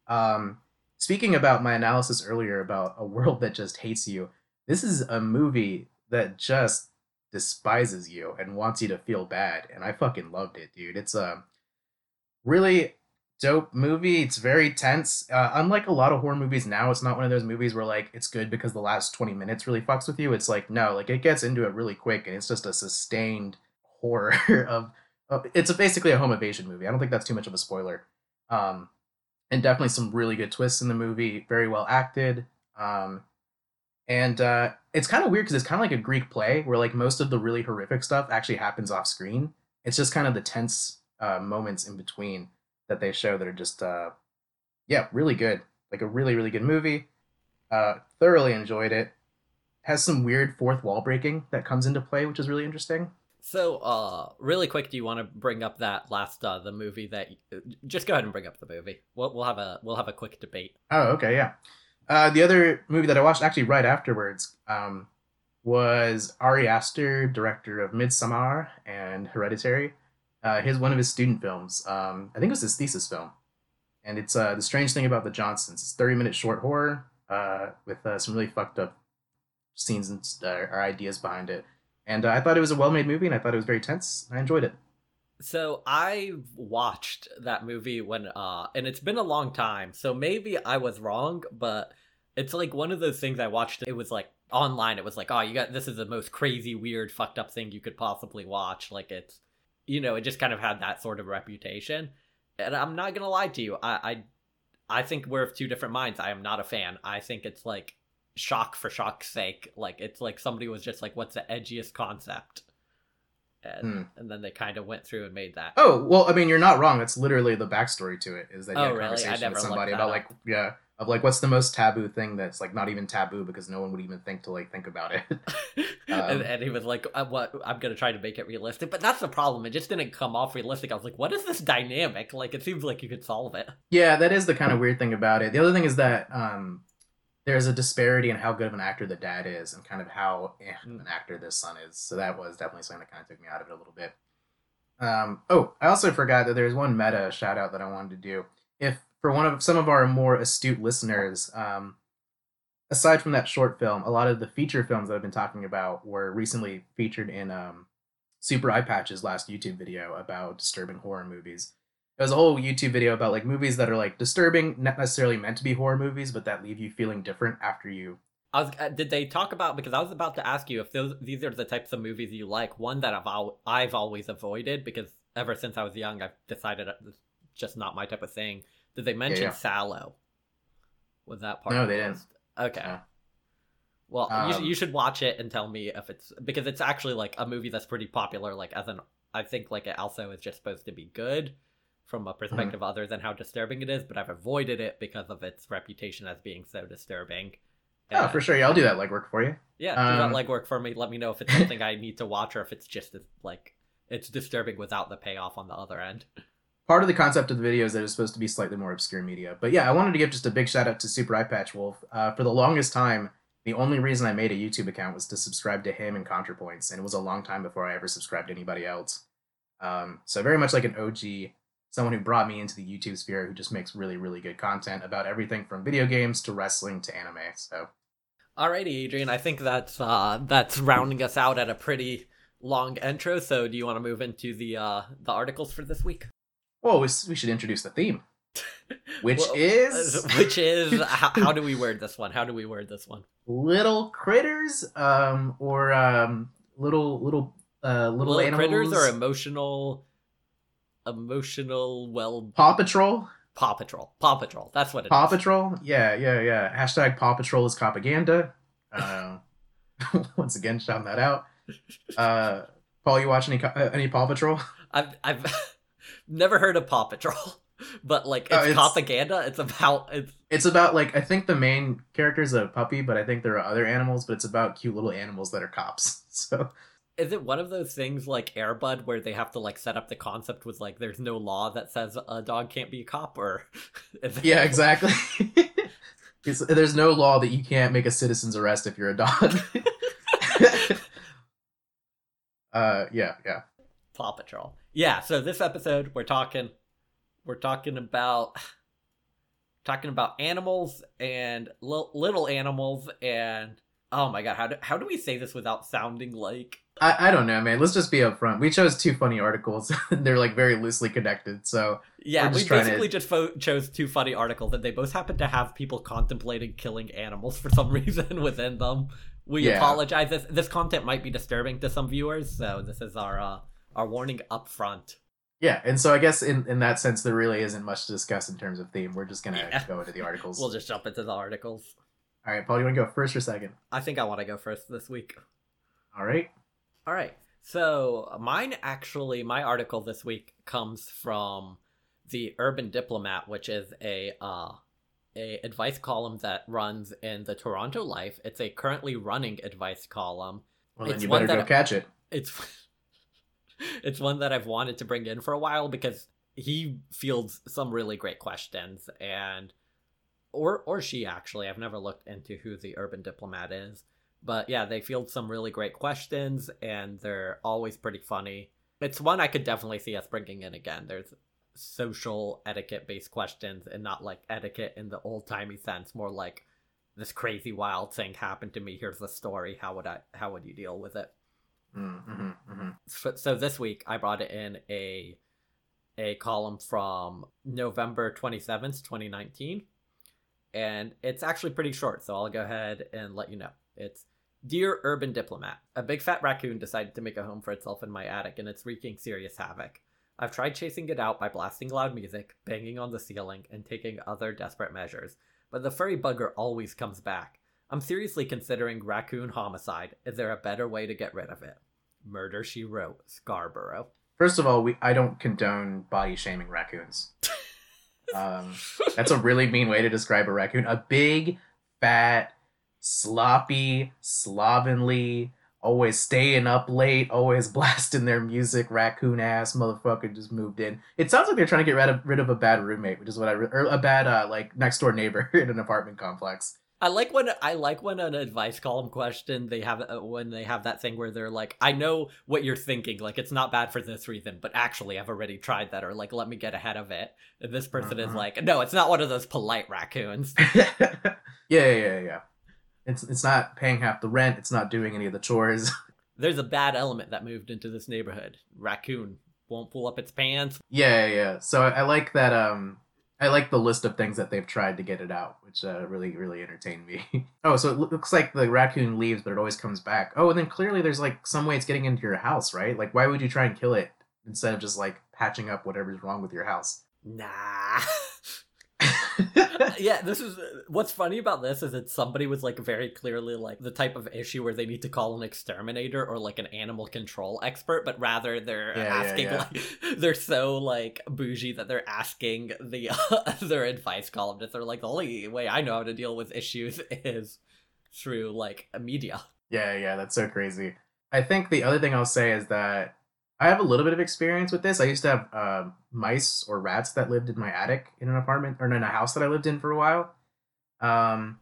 Um, speaking about my analysis earlier about a world that just hates you, this is a movie that just despises you and wants you to feel bad, and I fucking loved it, dude. It's a really dope movie. It's very tense. Uh, unlike a lot of horror movies now, it's not one of those movies where like it's good because the last 20 minutes really fucks with you. It's like no, like it gets into it really quick and it's just a sustained horror of, of it's a, basically a home invasion movie. I don't think that's too much of a spoiler. Um and definitely some really good twists in the movie, very well acted. Um and uh it's kind of weird because it's kind of like a Greek play where like most of the really horrific stuff actually happens off screen. It's just kind of the tense uh, moments in between that they show that are just uh yeah really good like a really really good movie uh thoroughly enjoyed it has some weird fourth wall breaking that comes into play which is really interesting So, uh, really quick, do you want to bring up that last uh the movie that? Just go ahead and bring up the movie. We'll we'll have a we'll have a quick debate. oh okay yeah uh the other movie that i watched actually right afterwards um was ari aster director of Midsommar and hereditary uh his one of his student films um i think it was his thesis film and it's uh the strange thing about the johnsons it's 30 minute short horror uh with uh, some really fucked up scenes and uh, or ideas behind it and uh, i thought it was a well-made movie and i thought it was very tense i enjoyed it So I watched that movie when and it's been a long time. So maybe I was wrong, but it's like one of those things I watched it was like online it was like, "Oh, you got this is the most crazy weird fucked up thing you could possibly watch." Like it's you know, it just kind of had that sort of reputation. And I'm not going to lie to you. I I I think we're of two different minds. I am not a fan. I think it's like shock for shock's sake. Like it's like somebody was just like, "What's the edgiest concept?" And Hmm. and then they kind of went through and made that. Oh well, I mean, you're not wrong. It's literally the backstory to it. Is that you Oh, had a really? Conversation with somebody about up. like yeah, of like what's the most taboo thing that's like not even taboo because no one would even think to like think about it. and, Um, and he was like, uh, "What? I'm gonna try to make it realistic." But that's the problem. It just didn't come off realistic. I was like, "What is this dynamic?" Like, it seems like you could solve it. yeah, that is the kind of weird thing about it. The other thing is that um, there's a disparity in how good of an actor the dad is and kind of how eh, Mm. an actor this son is. So that was definitely something that kind of took me out of it a little bit. Um, oh, I also forgot that there's one meta shout out that I wanted to do. If for one of some of our more astute listeners, um, aside from that short film, a lot of the feature films that I've been talking about were recently featured in um, Super Eyepatch's last YouTube video about disturbing horror movies. It was a whole YouTube video about like movies that are like disturbing, not necessarily meant to be horror movies, but that leave you feeling different after you. I was. Uh, did they talk about? Because I was about to ask you if those these are the types of movies you like. One that I've al- I've always avoided because ever since I was young, I've decided it's just not my type of thing. Did they mention yeah. Salò? Was that part? No, of the they didn't. Okay. No. Well, you, Um, you should watch it and tell me if it's because it's actually like a movie that's pretty popular. Like as an, I think like it also is just supposed to be good from a perspective other than how disturbing it is. But I've avoided it because of its reputation as being so disturbing. Oh, for sure. Yeah, I'll do that legwork for you. yeah, do that Um, legwork for me. Let me know if it's something I need to watch or if it's just like it's disturbing without the payoff on the other end. Part of the concept of the video is that it's supposed to be slightly more obscure media. But yeah, I wanted to give just a big shout out to Super Eyepatch Wolf. Uh, for the longest time, the only reason I made a YouTube account was to subscribe to him and ContraPoints, and it was a long time before I ever subscribed to anybody else. Um, so very much like an OG, someone who brought me into the YouTube sphere, who just makes really, really good content about everything from video games to wrestling to anime. So Alrighty, Adrian. I think that's uh that's rounding us out at a pretty long intro. So, do you want to move into the uh the articles for this week? Well, we, we should introduce the theme, which Well, is which is how, how do we word this one? How do we word this one? little critters, um, or um, little little uh, little, Little animals. critters or emotional, emotional. Well, Paw Patrol. Paw Patrol. Paw Patrol. That's what it is. Paw Patrol. Yeah, yeah, yeah. Hashtag Paw Patrol is propaganda. Uh, once again, shouting that out. Uh, Paul, you watch any uh, any Paw Patrol? I've I've never heard of Paw Patrol, but like it's, Oh, it's- propaganda. It's about it's It's about like I think the main character is a puppy, but I think there are other animals. But it's about cute little animals that are cops. So Is it one of those things like Air Bud where they have to like set up the concept with like there's no law that says a dog can't be a cop or it- yeah, exactly. There's no law that you can't make a citizen's arrest if you're a dog. uh, yeah, yeah. Paw Patrol. Yeah, so this episode we're talking we're talking about talking about animals and li- little animals and oh my god, how do how do we say this without sounding like I, I don't know, man. Let's just be upfront. We chose two funny articles. They're like very loosely connected. So Yeah, we trying to- basically just fo- chose two funny articles, and they both happen to have people contemplating killing animals for some reason within them. We Yeah. apologize. This this content might be disturbing to some viewers, so this is our uh, our warning up front. yeah, and so I guess in, in that sense, there really isn't much to discuss in terms of theme. We're just gonna Yeah. go into the articles. We'll just jump into the articles. All right, Paul, you want to go first or second? I think I want to go first this week. All right. All right. So mine actually, my article this week comes from the Urban Diplomat, which is a uh, a advice column that runs in the Toronto Life. It's a currently running advice column. Well, then It's you one better go that- catch it. It's it's one that I've wanted to bring in for a while because he fields some really great questions and or or she actually. I've never looked into who the Urban Diplomat is. But yeah, they field some really great questions and they're always pretty funny. It's one I could definitely see us bringing in again. There's social etiquette based questions and not like etiquette in the old timey sense, more like this crazy wild thing happened to me. Here's the story. How would I how would you deal with it? Mm-hmm, mm-hmm. So, so this week I brought in a a column from November 27th, 2019. And it's actually pretty short, so I'll go ahead and let you know. It's Dear Urban Diplomat, a big fat raccoon decided to make a home for itself in my attic and it's wreaking serious havoc. I've tried chasing it out by blasting loud music, banging on the ceiling, and taking other desperate measures, but the furry bugger always comes back. I'm seriously considering raccoon homicide. Is there a better way to get rid of it? Murder She Wrote, Scarborough. First of all, we I don't condone body shaming raccoons. Um, that's a really mean way to describe a raccoon. A big, fat, sloppy, slovenly, always staying up late, always blasting their music, raccoon ass motherfucker just moved in. It sounds like they're trying to get rid of, rid of a bad roommate, which is what I re- or a bad uh, like next door neighbor in an apartment complex. I like when I like when an advice column question they have uh, when they have that thing where they're like, I know what you're thinking, like it's not bad for this reason, but actually I've already tried that, or like let me get ahead of it. And this person is Mhm. like, no, it's not one of those polite raccoons. yeah, yeah, yeah, yeah. It's it's not paying half the rent. It's not doing any of the chores. There's a bad element that moved into this neighborhood. Raccoon won't pull up its pants. Yeah, yeah, yeah. So I, I like that. Um, I like the list of things that they've tried to get it out, which uh, really, really entertained me. oh, so it looks like the raccoon leaves, but it always comes back. Oh, and then clearly there's like some way it's getting into your house, right? Like, why would you try and kill it instead of just like patching up whatever's wrong with your house? Nah. yeah, this is what's funny about this is that somebody was like very clearly like the type of issue where they need to call an exterminator or like an animal control expert, but rather they're Yeah, yeah, asking yeah. like they're so like bougie that they're asking the their advice columnist. They're like the only way I know how to deal with issues is through like a media. Yeah, yeah, that's so crazy. I think the other thing I'll say is that I have a little bit of experience with this. I used to have uh, mice or rats that lived in my attic in an apartment or in a house that I lived in for a while. Um,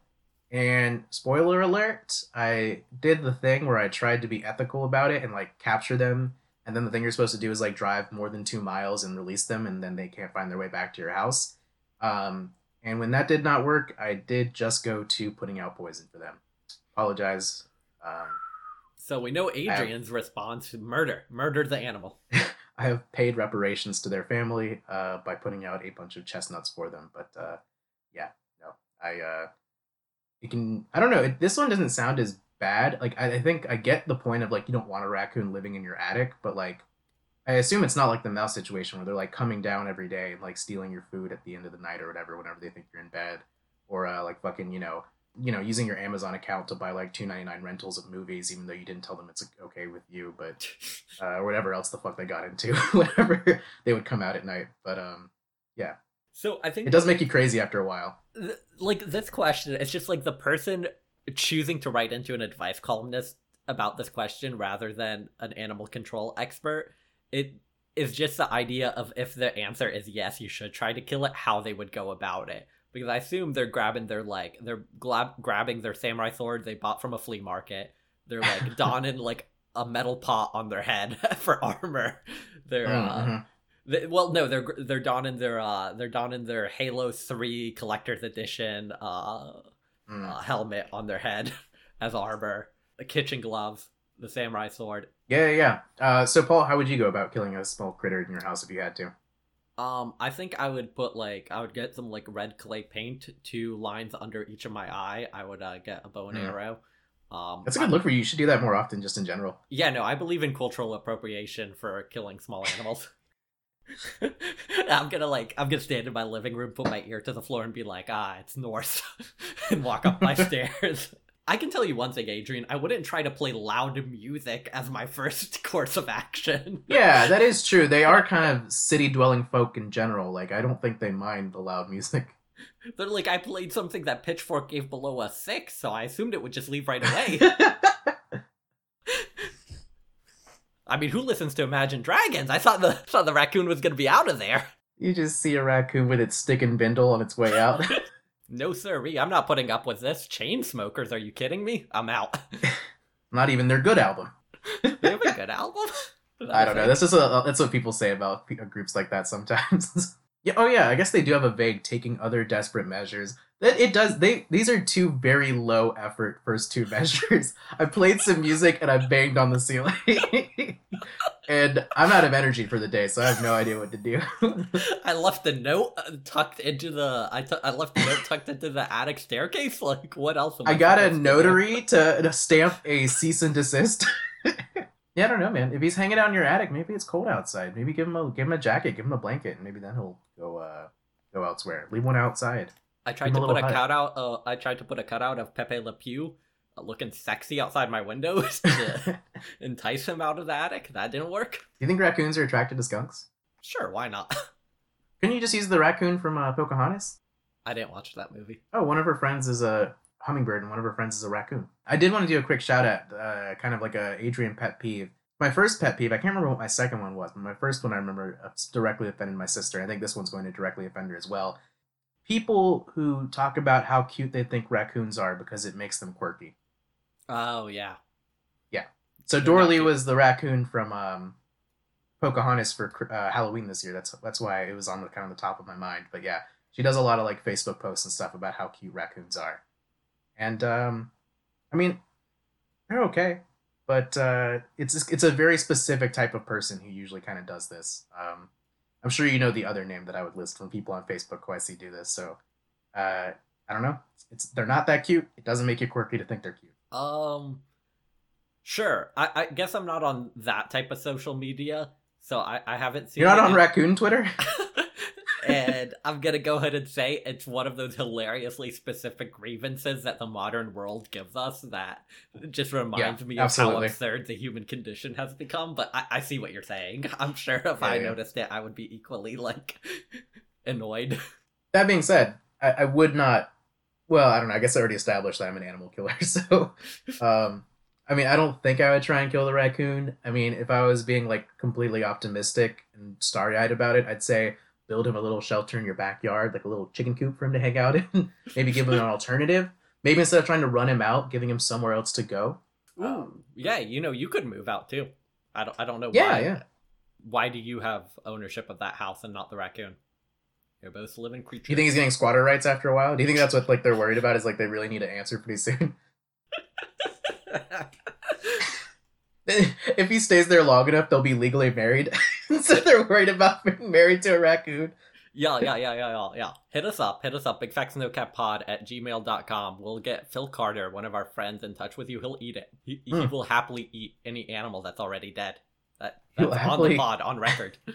and spoiler alert, I did the thing where I tried to be ethical about it and like capture them. And then the thing you're supposed to do is like drive more than two miles and release them, and then they can't find their way back to your house. Um, and when that did not work, I did just go to putting out poison for them. Apologize. Um, So we know Adrian's response murder. Murder the animal. I have paid reparations to their family uh, by putting out a bunch of chestnuts for them. But uh, yeah, no, I uh, you can. I don't know. It, this one doesn't sound as bad. Like I, I think I get the point of like you don't want a raccoon living in your attic, but like I assume it's not like the mouse situation where they're like coming down every day and like stealing your food at the end of the night or whatever, whenever they think you're in bed, or uh, like fucking you know. You know, using your Amazon account to buy like two ninety nine rentals of movies, even though you didn't tell them it's okay with you, but uh, whatever else the fuck they got into whenever they would come out at night. But um, yeah. So I think it does make you crazy after a while. th- like this question it's just like the person choosing to write into an advice columnist about this question rather than an animal control expert it is just the idea of if the answer is yes you should try to kill it how they would go about it because i assume they're grabbing their like they're glab- grabbing their samurai sword they bought from a flea market they're like donning like a metal pot on their head for armor they're uh, Mhm. they, well, no, they're they're donning their uh they're donning their Halo Three Collector's Edition uh, Mm. uh helmet on their head as armor, the kitchen gloves, the samurai sword. Yeah, yeah. yeah. Uh, so Paul, how would you go about killing a small critter in your house if you had to? Um, I think I would put like I would get some like red clay paint, two lines under each of my eye. I would uh, get a bow and Hmm. arrow. Um, That's a good look for you. You should do that more often, just in general. Yeah, no, I believe in cultural appropriation for killing small animals. I'm gonna like I'm gonna stand in my living room, put my ear to the floor, and be like, ah, it's Norse, and walk up my stairs. I can tell you one thing, Adrian. I wouldn't try to play loud music as my first course of action. Yeah, that is true. They are kind of city-dwelling folk in general. Like, I don't think they mind the loud music. They're like, I played something that Pitchfork gave below a six, so I assumed it would just leave right away. I mean, who listens to Imagine Dragons? I thought the thought the raccoon was gonna be out of there. you just see a raccoon with its stick and bindle on its way out. No, sirree, I'm not putting up with this. Chain smokers, are you kidding me? I'm out. Not even their good album. they have a good album. I don't know. That's just a, that's what people say about uh, groups like that sometimes. yeah. Oh yeah. I guess they do have a vague taking other desperate measures, It, it does. They these are two very low effort first two measures. I played some music and I banged on the ceiling, and I'm out of energy for the day, so I have no idea what to do. I left a note uh, tucked into the. I I left a note tucked into the attic staircase. Like, what else? Am I got a supposed to do? notary to, to stamp a cease and desist. yeah, I don't know, man. If he's hanging out in your attic, maybe it's cold outside. Maybe give him a give him a jacket, give him a blanket, and maybe then he'll go uh go elsewhere. Leave one outside. I tried to put a hut. cutout. Uh, I tried to put a cutout of Pepe Le Pew looking sexy outside my windows to entice him out of the attic. That didn't work. Do you think raccoons are attracted to skunks? Sure, why not? Couldn't you just use the raccoon from uh, Pocahontas? I didn't watch that movie. Oh, one of her friends is a hummingbird and one of her friends is a raccoon. I did want to do a quick shout out, uh, kind of like a Adrian pet peeve. My first pet peeve, I can't remember what my second one was, but my first one I remember directly offended my sister. I think this one's going to directly offend her as well. People who talk about how cute they think raccoons are because it makes them quirky. Oh yeah. Yeah. So They're Dorley was the raccoon from um, Pocahontas for uh, Halloween this year. That's that's why it was on the kind of the top of my mind. But yeah, she does a lot of like Facebook posts and stuff about how cute raccoons are, and um, I mean, they're okay, but uh, it's it's a very specific type of person who usually kind of does this. Um, I'm sure you know the other name that I would list from people on Facebook who I see do this. So uh, I don't know. It's they're not that cute. It doesn't make you quirky to think they're cute. Um. Sure. I, I guess I'm not on that type of social media, so I, I haven't seen. You're not on raccoon Twitter. and I'm gonna go ahead and say it's one of those hilariously specific grievances that the modern world gives us that just reminds Yeah, me of absolutely. how absurd the human condition has become. But I, I see what you're saying. I'm sure if I Yeah, yeah. noticed it, I would be equally like annoyed. That being said, I, I would not. Well, I don't know. I guess I already established that I'm an animal killer. So, um, I mean, I don't think I would try and kill the raccoon. I mean, if I was being like completely optimistic and starry eyed about it, I'd say build him a little shelter in your backyard, like a little chicken coop for him to hang out in. Maybe give him an alternative. Maybe instead of trying to run him out, giving him somewhere else to go. Ooh, yeah, you know, you could move out too. I don't. I don't know Yeah, why. yeah. Why do you have ownership of that house and not the raccoon? You're both living creatures. Do you think he's getting squatter rights after a while? Do you think that's what like they're worried about? Is like they really need to answer pretty soon? if he stays there long enough, they'll be legally married. so they're worried about being married to a raccoon. Yeah, yeah, yeah, yeah, yeah, yeah. Hit us up. Hit us up. BigFactsNoCapPod at gmail.com. We'll get Phil Carter, one of our friends, in touch with you. He'll eat it. He, he Hmm. will happily eat any animal that's already dead. That, He'll on the pod, on record.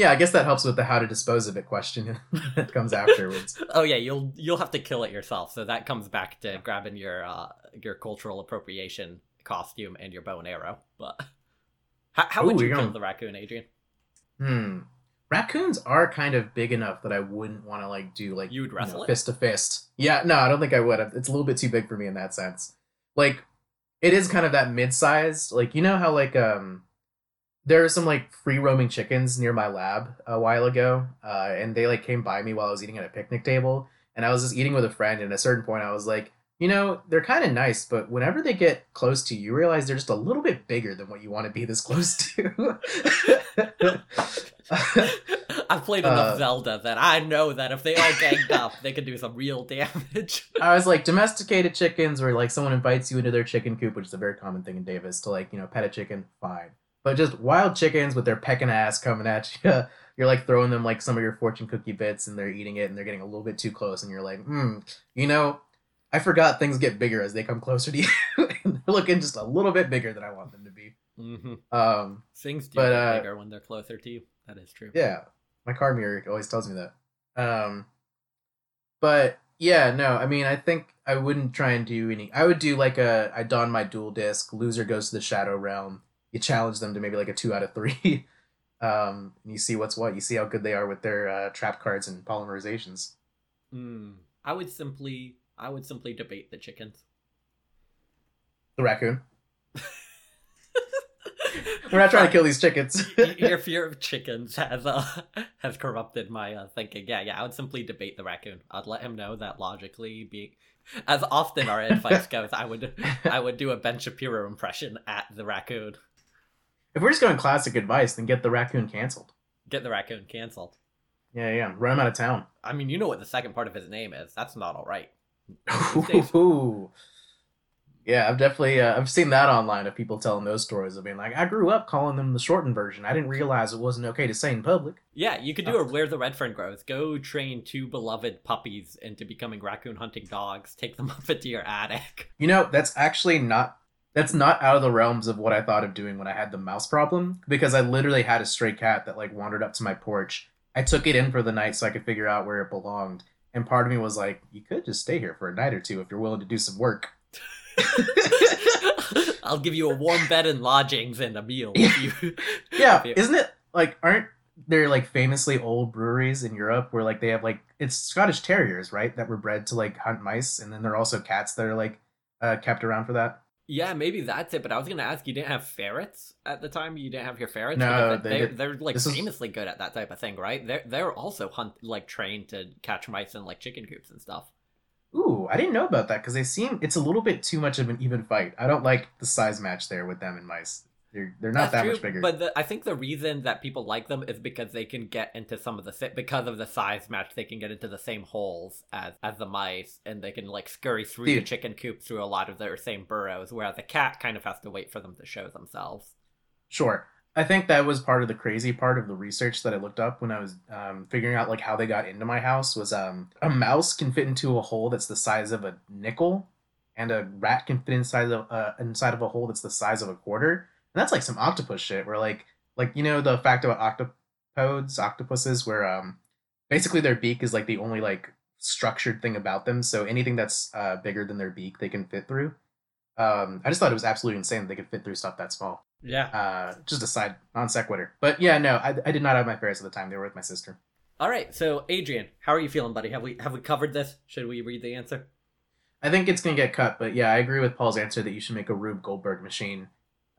Yeah, I guess that helps with the how to dispose of it question that comes afterwards. oh yeah, you'll you'll have to kill it yourself. So that comes back to grabbing your uh your cultural appropriation costume and your bow and arrow. But how, how would Ooh, you you're kill gonna- the raccoon, Adrian? Hmm. Raccoons are kind of big enough that I wouldn't want to like do like You would wrestle it? fist to fist. Yeah, no, I don't think I would. It's a little bit too big for me in that sense. Like, it is kind of that mid-sized. Like, you know how like um, there are some like free roaming chickens near my lab a while ago, uh, and they like came by me while I was eating at a picnic table, and I was just eating with a friend. And at a certain point, I was like, you know, they're kind of nice, but whenever they get close to you, you realize they're just a little bit bigger than what you want to be this close to. I've played enough Uh, Zelda that I know that if they all ganged up, they could do some real damage. I was like, domesticated chickens, where like someone invites you into their chicken coop, which is a very common thing in Davis, to like you know pet a chicken, fine. But just wild chickens with their pecking ass coming at you, you're like throwing them like some of your fortune cookie bits, and they're eating it, and they're getting a little bit too close, and you're like, hmm, you know, I forgot things get bigger as they come closer to you, and they're looking just a little bit bigger than I want them to be. hmm Um, Things do But, get uh, bigger when they're closer to you. That is true. yeah, my car mirror always tells me that. Um, but yeah, no, I mean, I think I wouldn't try and do any. I would do like a I don my duel disk. Loser goes to the shadow realm. You challenge them to maybe like a two out of three. Um, and you see what's what. You see how good they are with their uh, trap cards and polymerizations. Mm. I would simply, I would simply debate the chickens. The raccoon. We're not trying to kill these chickens. Your fear of chickens has uh, has corrupted my uh, thinking. Yeah, yeah. I would simply debate the raccoon. I'd let him know that logically, being as often our advice goes, I would I would do a Ben Shapiro impression at the raccoon. If we're just going classic advice, then get the raccoon canceled. Get the raccoon canceled. Yeah, yeah. Run him out of town. I mean, you know what the second part of his name is. That's not all right. Ooh. Yeah, I've definitely uh, I've seen that online of people telling those stories of being like, I grew up calling them the shortened version. I didn't realize it wasn't okay to say in public. Yeah, you could do a Where the Red Fern Grows. Go train two beloved puppies into becoming raccoon hunting dogs. Take them up into your attic. You know, that's actually not that's not out of the realms of what I thought of doing when I had the mouse problem because I literally had a stray cat that like wandered up to my porch. I took it in for the night so I could figure out where it belonged. And part of me was like, you could just stay here for a night or two if you're willing to do some work. I'll give you a warm bed and lodgings and a meal. if you- Yeah, isn't it like aren't there like famously old breweries in Europe where like they have like it's Scottish terriers, right? That were bred to like hunt mice and then there are also cats that are like uh kept around for that. Yeah, maybe that's it. But I was gonna ask, you didn't have ferrets at the time. You didn't have your ferrets. No, they they, did- they're like this is- famously good at that type of thing, right? They're they're also hunt like trained to catch mice in like chicken coops and stuff. Ooh, I didn't know about that because they seem it's a little bit too much of an even fight. I don't like the size match there with them and mice. They're they're not That's that true, much bigger. But the, I think the reason that people like them is because they can get into some of the because of the size match. They can get into the same holes as as the mice, and they can like scurry through the chicken coop through a lot of their same burrows. Whereas a cat kind of has to wait for them to show themselves. Sure. I think that was part of the crazy part of the research that I looked up when I was um, figuring out like how they got into my house was um, a mouse can fit into a hole that's the size of a nickel, and a rat can fit inside of uh, inside of a hole that's the size of a quarter. And that's like some octopus shit. Where like like you know the fact about octopodes, octopuses, where um basically their beak is like the only like structured thing about them. So anything that's uh, bigger than their beak, they can fit through. Um, I just thought it was absolutely insane that they could fit through stuff that small Yeah. uh just a side non sequitur but yeah no I, I did not have my parents at the time they were with my sister All right. So Adrian, how are you feeling, buddy? Have we have we covered this? Should we read the answer? i think it's gonna get cut but yeah i agree with paul's answer that you should make a rube goldberg machine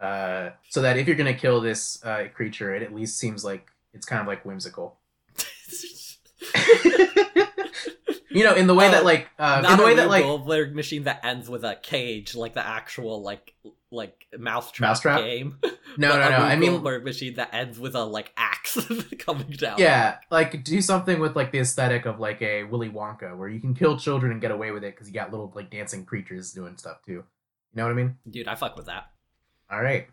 uh so that if you're gonna kill this uh creature it at least seems like it's kind of like whimsical you know in the way Oh, that like uh, Not in the a way that like Goldberg machine that ends with a cage, like the actual like like mousetrap, Mousetrap? game. no But no no Rube i mean Goldberg machine that ends with a like axe coming down. yeah like do something with like the aesthetic of like a willy wonka where you can kill children and get away with it because you got little like dancing creatures doing stuff too you know what i mean dude, I fuck with that. All right.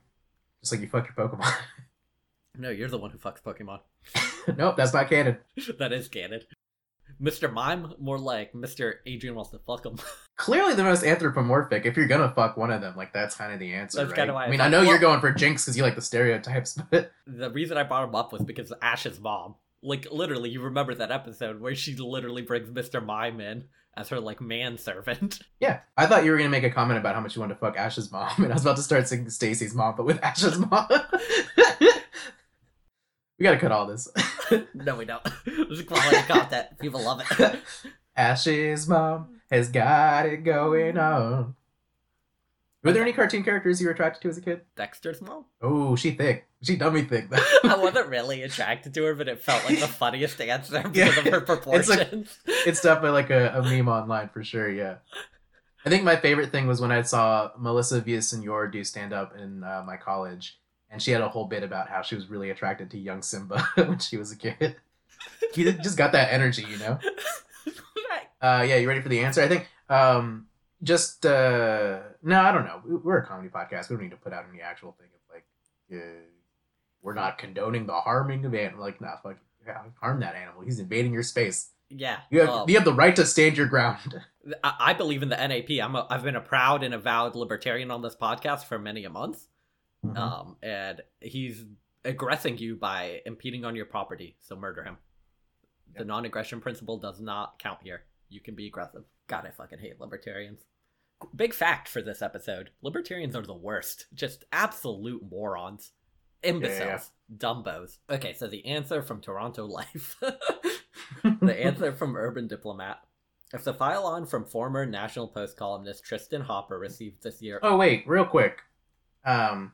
Just like you fuck your Pokemon. No, you're the one who fucks Pokemon. nope, that's not canon. that is canon. Mr. Mime, more like Mr. Adrian wants to fuck him. Clearly the most anthropomorphic. If you're gonna fuck one of them, like that's kind of the answer, That's right? kinda why I I mean, I thought- know you're going for Jynx because you like the stereotypes, but the reason I brought him up was because Ash's mom. Like literally, you remember that episode where she literally brings Mr. Mime in as her like manservant. yeah, I thought you were gonna make a comment about how much you wanted to fuck Ash's mom, and I was about to start singing Stacy's mom, but with Ash's mom. we gotta cut all this. no, we don't. is quality content. People love it. Ash's mom has got it going on. Were there any cartoon characters you were attracted to as a kid? Dexter's mom. Oh, she thick. She dummy thick. I wasn't really attracted to her, but it felt like the funniest answer because Yeah. of her It's like- proportions. it's definitely like a, a meme online for sure. Yeah, I think my favorite thing was when I saw Melissa Villasenor do stand up in uh, my college, and she had a whole bit about how she was really attracted to young Simba when she was a kid. he just got that energy, you know. Uh, yeah, you ready for the answer? I think. Um, just uh, no, I don't know. We- We're a comedy podcast. We don't need to put out any actual thing of like, uh, we're not condoning the harming of animals. Like, nah, fuck, yeah, harm that animal. He's invading your space. yeah. You have um, you have the right to stand your ground. I, I believe in the NAP. I'm a, I've been a proud and avowed libertarian on this podcast for many a month. Mm-hmm. Um, and he's aggressing you by impeding on your property, so murder him. The non-aggression principle does not count here. You can be aggressive. God, I fucking hate libertarians. Big fact for this episode: libertarians are the worst. Just absolute morons, imbeciles, dumbos. Okay, so the answer from Toronto Life. the answer from Urban Diplomat. If the file on from former National Post columnist Tristan Hopper received this year Oh wait, real quick. Um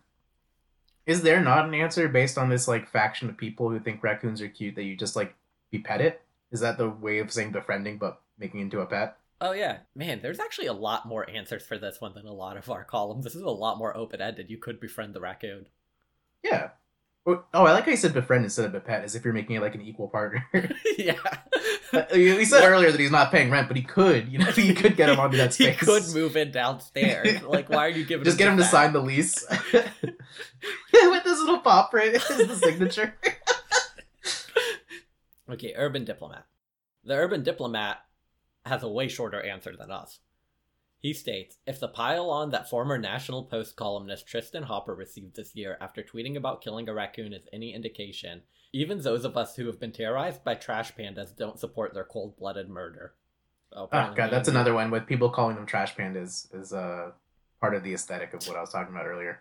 is there not an answer based on this like faction of people who think raccoons are cute that you just like be pet it? Is that the way of saying befriending but making into a pet? Oh yeah, man. There's actually a lot more answers for this one than a lot of our columns. This is a lot more open ended. You could befriend the raccoon. Yeah. Oh, I like how you said befriend instead of bepet, as if you're making it like an equal partner. yeah. Uh, we said earlier that he's not paying rent, but he could. You know, he could get him onto that space. he could move in downstairs. Like, why are you giving Just get him to that? sign the lease with this little paw print as the signature. Okay, urban diplomat. The urban diplomat has a way shorter answer than us. He states If the pile-on that former National Post columnist Tristan Hopper received this year after tweeting about killing a raccoon is any indication, even those of us who have been terrorized by trash pandas don't support their cold-blooded murder. Oh, Oh god, that's another one with people calling them trash pandas is uh part of the aesthetic of what I was talking about earlier.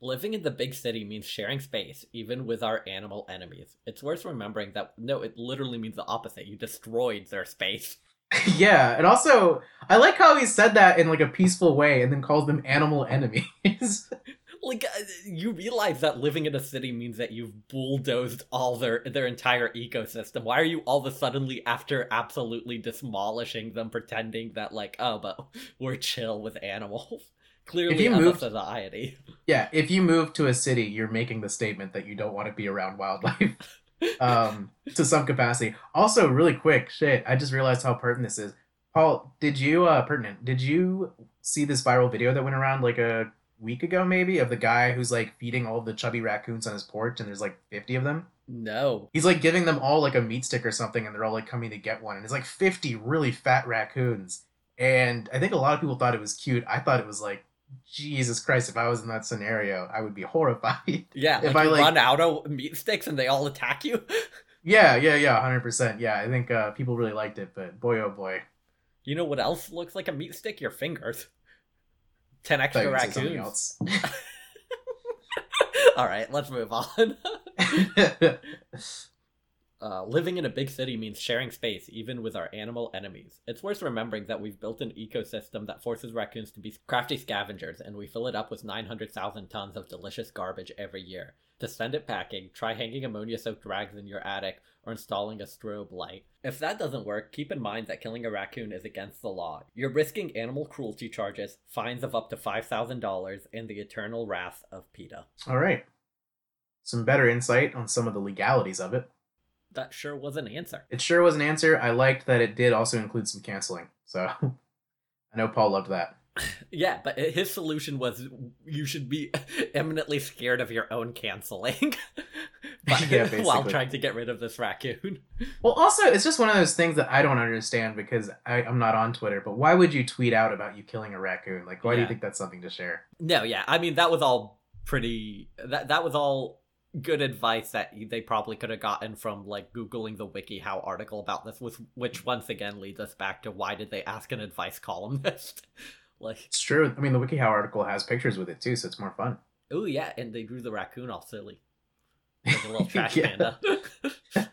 Living in the big city means sharing space, even with our animal enemies. It's worth remembering that no, it literally means the opposite. You destroyed their space. yeah, and also I like how he said that in like a peaceful way and then calls them animal enemies. like uh, you realize that living in a city means that you've bulldozed all their their entire ecosystem why are you all of a suddenly after absolutely demolishing them pretending that like oh but we're chill with animals clearly you moved- a society yeah, if you move to a city, you're making the statement that you don't want to be around wildlife. Um to some capacity. Also, really quick, shit, I just realized how pertinent this is. Paul, did you uh pertinent, did you see this viral video that went around like a week ago maybe of the guy who's like feeding all the chubby raccoons on his porch and there's like 50 of them? no He's like giving them all like a meat stick or something and they're all like coming to get one and it's like 50 really fat raccoons. And I think a lot of people thought it was cute. I thought it was like Jesus Christ, if I was in that scenario, I would be horrified. yeah If like I, you like- run out of meat sticks and they all attack you? Yeah, yeah, yeah, hundred percent. Yeah, I think uh, people really liked it, but boy, oh boy, you know what else looks like a meat stick? Your fingers. 10 extra you were gonna say something raccoons. all right let's move on Uh, living in a big city means sharing space, even with our animal enemies. It's worth remembering that we've built an ecosystem that forces raccoons to be crafty scavengers, and we fill it up with 900,000 tons of delicious garbage every year. To send it packing, try hanging ammonia soaked rags in your attic or installing a strobe light. If that doesn't work, keep in mind that killing a raccoon is against the law. You're risking animal cruelty charges, fines of up to $5,000, and the eternal wrath of PETA. All right, some better insight on some of the legalities of it. That sure was an answer. It sure was an answer. I liked that it did also include some canceling. So I know Paul loved that. Yeah, but his solution was you should be eminently scared of your own canceling but, Yeah, while trying to get rid of this raccoon. Well, also, it's just one of those things that I don't understand because I, I'm not on Twitter. But why would you tweet out about you killing a raccoon? Like, why do you think that's something to share? No, yeah, I mean that was all pretty. That that was all good advice that they probably could have gotten from like googling the WikiHow article about this, with which once again leads us back to why did they ask an advice columnist? like, It's true. I mean, the WikiHow article has pictures with it too, so it's more fun. oh yeah, and they drew the raccoon all silly, like a little trash panda.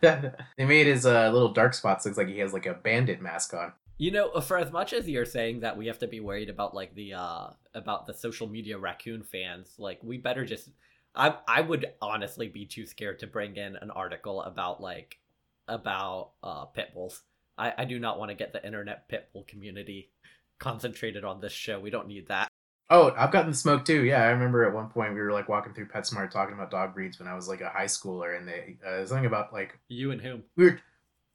they made his uh, little dark spots looks like he has like a bandit mask on. You know, for as much as you're saying that we have to be worried about like the uh about the social media raccoon fans, like we better just I I would honestly be too scared to bring in an article about like about uh pit bulls. I I do not want to get the internet pit bull community concentrated on this show. We don't need that. Oh, I've gotten the smoke too. Yeah, I remember at one point we were like walking through PetSmart talking about dog breeds when I was like a high schooler, and they uh, something about like You and whom? we were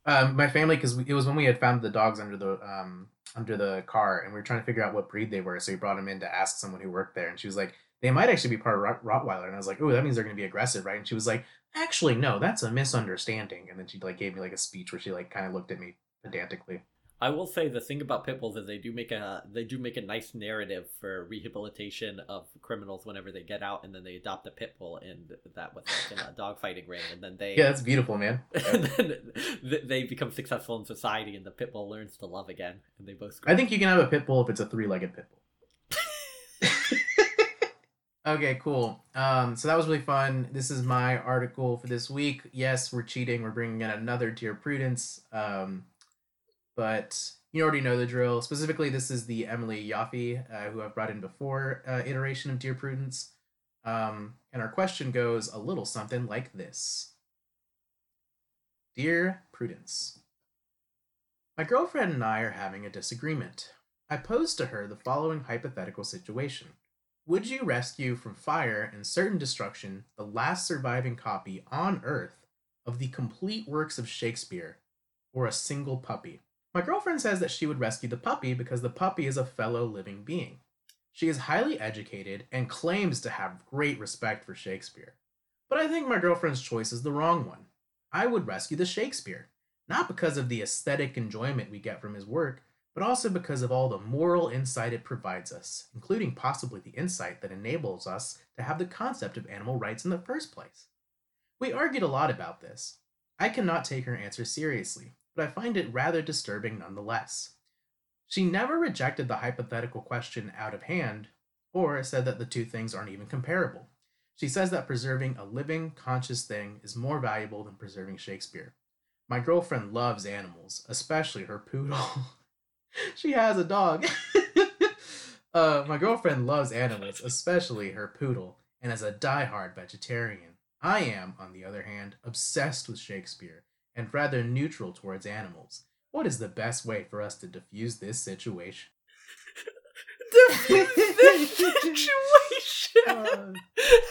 um, my family because it was when we had found the dogs under the um under the car, and we were trying to figure out what breed they were. So we brought them in to ask someone who worked there, and she was like, "They might actually be part of Rot- Rottweiler," and I was like, "Oh, that means they're going to be aggressive, right?" And she was like, "Actually, no, that's a misunderstanding." And then she like gave me like a speech where she like kind of looked at me pedantically. I will say the thing about pit bulls is they do make a they do make a nice narrative for rehabilitation of criminals whenever they get out and then they adopt a pit bull and that was like in a dog fighting ring and then they Yeah, that's beautiful, man. and then they become successful in society and the pit bull learns to love again and they both grow. I think you can have a pit bull if it's a three-legged pit bull. Okay, cool. Um, so that was really fun. This is my article for this week. Yes, we're cheating. We're bringing in another Dear Prudence. Um, but you already know the drill. Specifically, this is the Emily Yoffe, uh, who I've brought in before, uh, iteration of Dear Prudence. Um, and our question goes a little something like this Dear Prudence, my girlfriend and I are having a disagreement. I posed to her the following hypothetical situation. Would you rescue from fire and certain destruction the last surviving copy on Earth of the complete works of Shakespeare, or a single puppy? My girlfriend says that she would rescue the puppy because the puppy is a fellow living being. She is highly educated and claims to have great respect for Shakespeare. But I think my girlfriend's choice is the wrong one. I would rescue the Shakespeare, not because of the aesthetic enjoyment we get from his work, but also because of all the moral insight it provides us, including possibly the insight that enables us to have the concept of animal rights in the first place. We argued a lot about this. I cannot take her answer seriously, but I find it rather disturbing nonetheless. She never rejected the hypothetical question out of hand, or said that the two things aren't even comparable. She says that preserving a living, conscious thing is more valuable than preserving Shakespeare. My girlfriend loves animals, especially her poodle. she has a dog. uh, my girlfriend loves animals, especially her poodle, and is a die-hard vegetarian. I am, on the other hand, obsessed with Shakespeare and rather neutral towards animals. What is the best way for us to diffuse this situation? Diffuse this situation.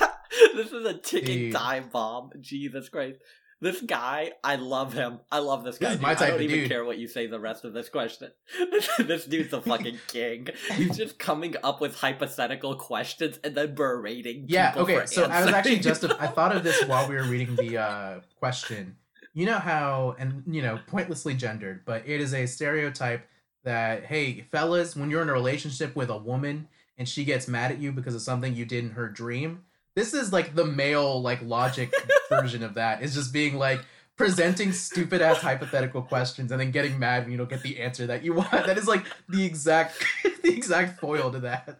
Uh, this is a ticking Dude. time bomb. Jesus Christ. This guy, I love him. I love this guy. This is dude. I don't even dude. care what you say the rest of this question. This, this dude's a fucking king. He's just coming up with hypothetical questions and then berating yeah, okay. So I was actually just them. I thought of this while we were reading the uh, question. You know how, and you know, pointlessly gendered, but it is a stereotype that hey, fellas, when you're in a relationship with a woman and she gets mad at you because of something you did in her dream, this is like the male like logic version of that. Is just being like presenting stupid ass hypothetical questions and then getting mad when you don't get the answer that you want. That is like the exact the exact foil to that.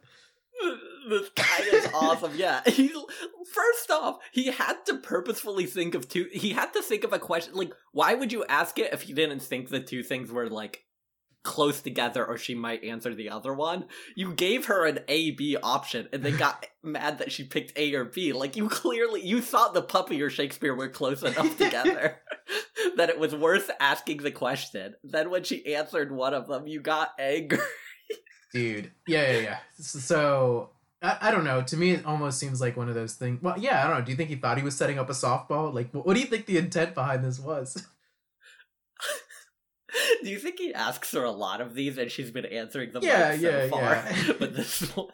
this guy is awesome. Yeah, he first off, he had to purposefully think of two. He had to think of a question like, why would you ask it if you didn't think the two things were like close together, or she might answer the other one? You gave her an A B option, and then got mad that she picked A or B. Like you clearly you thought the puppy or Shakespeare were close enough together. That it was worth asking the question. Then, when she answered one of them, you got angry. dude yeah yeah yeah so I, I don't know to me it almost seems like one of those things well yeah i don't know do you think he thought he was setting up a softball like what, what do you think the intent behind this was Do you think he asks her a lot of these and she's been answering them Yeah, like, so yeah, far? yeah. but this one,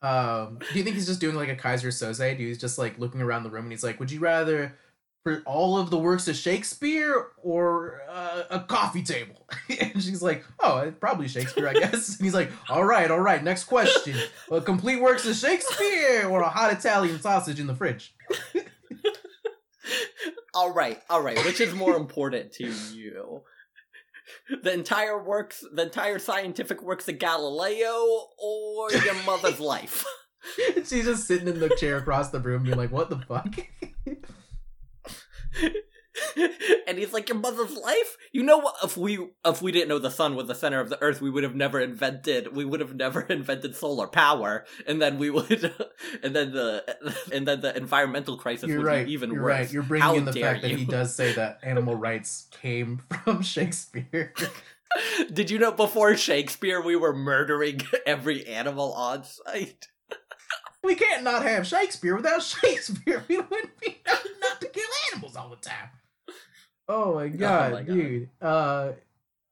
um do you think he's just doing like a Keyser Söze do he's just like looking around the room and he's like would you rather for all of the works of shakespeare or uh, a coffee table and she's like oh probably shakespeare i guess and he's like all right all right next question a complete works of shakespeare or a hot italian sausage in the fridge all right, all right. Which is more important to you? The entire works, the entire scientific works of Galileo, or your mother's life? She's just sitting in the chair across the room, being like, "What the fuck?" and he's like, "Your mother's life? You know what? If we if we didn't know the sun was the center of the earth, we would have never invented. We would have never invented solar power, and then we would, and then the and then the environmental crisis You're would right. be even You're worse. right. You're bringing How in the fact that he does say that animal rights came from Shakespeare. Did you know before Shakespeare we were murdering every animal on sight? we can't not have Shakespeare without Shakespeare. We wouldn't be not to kill animals all the time. Oh my god, my God. dude. Uh,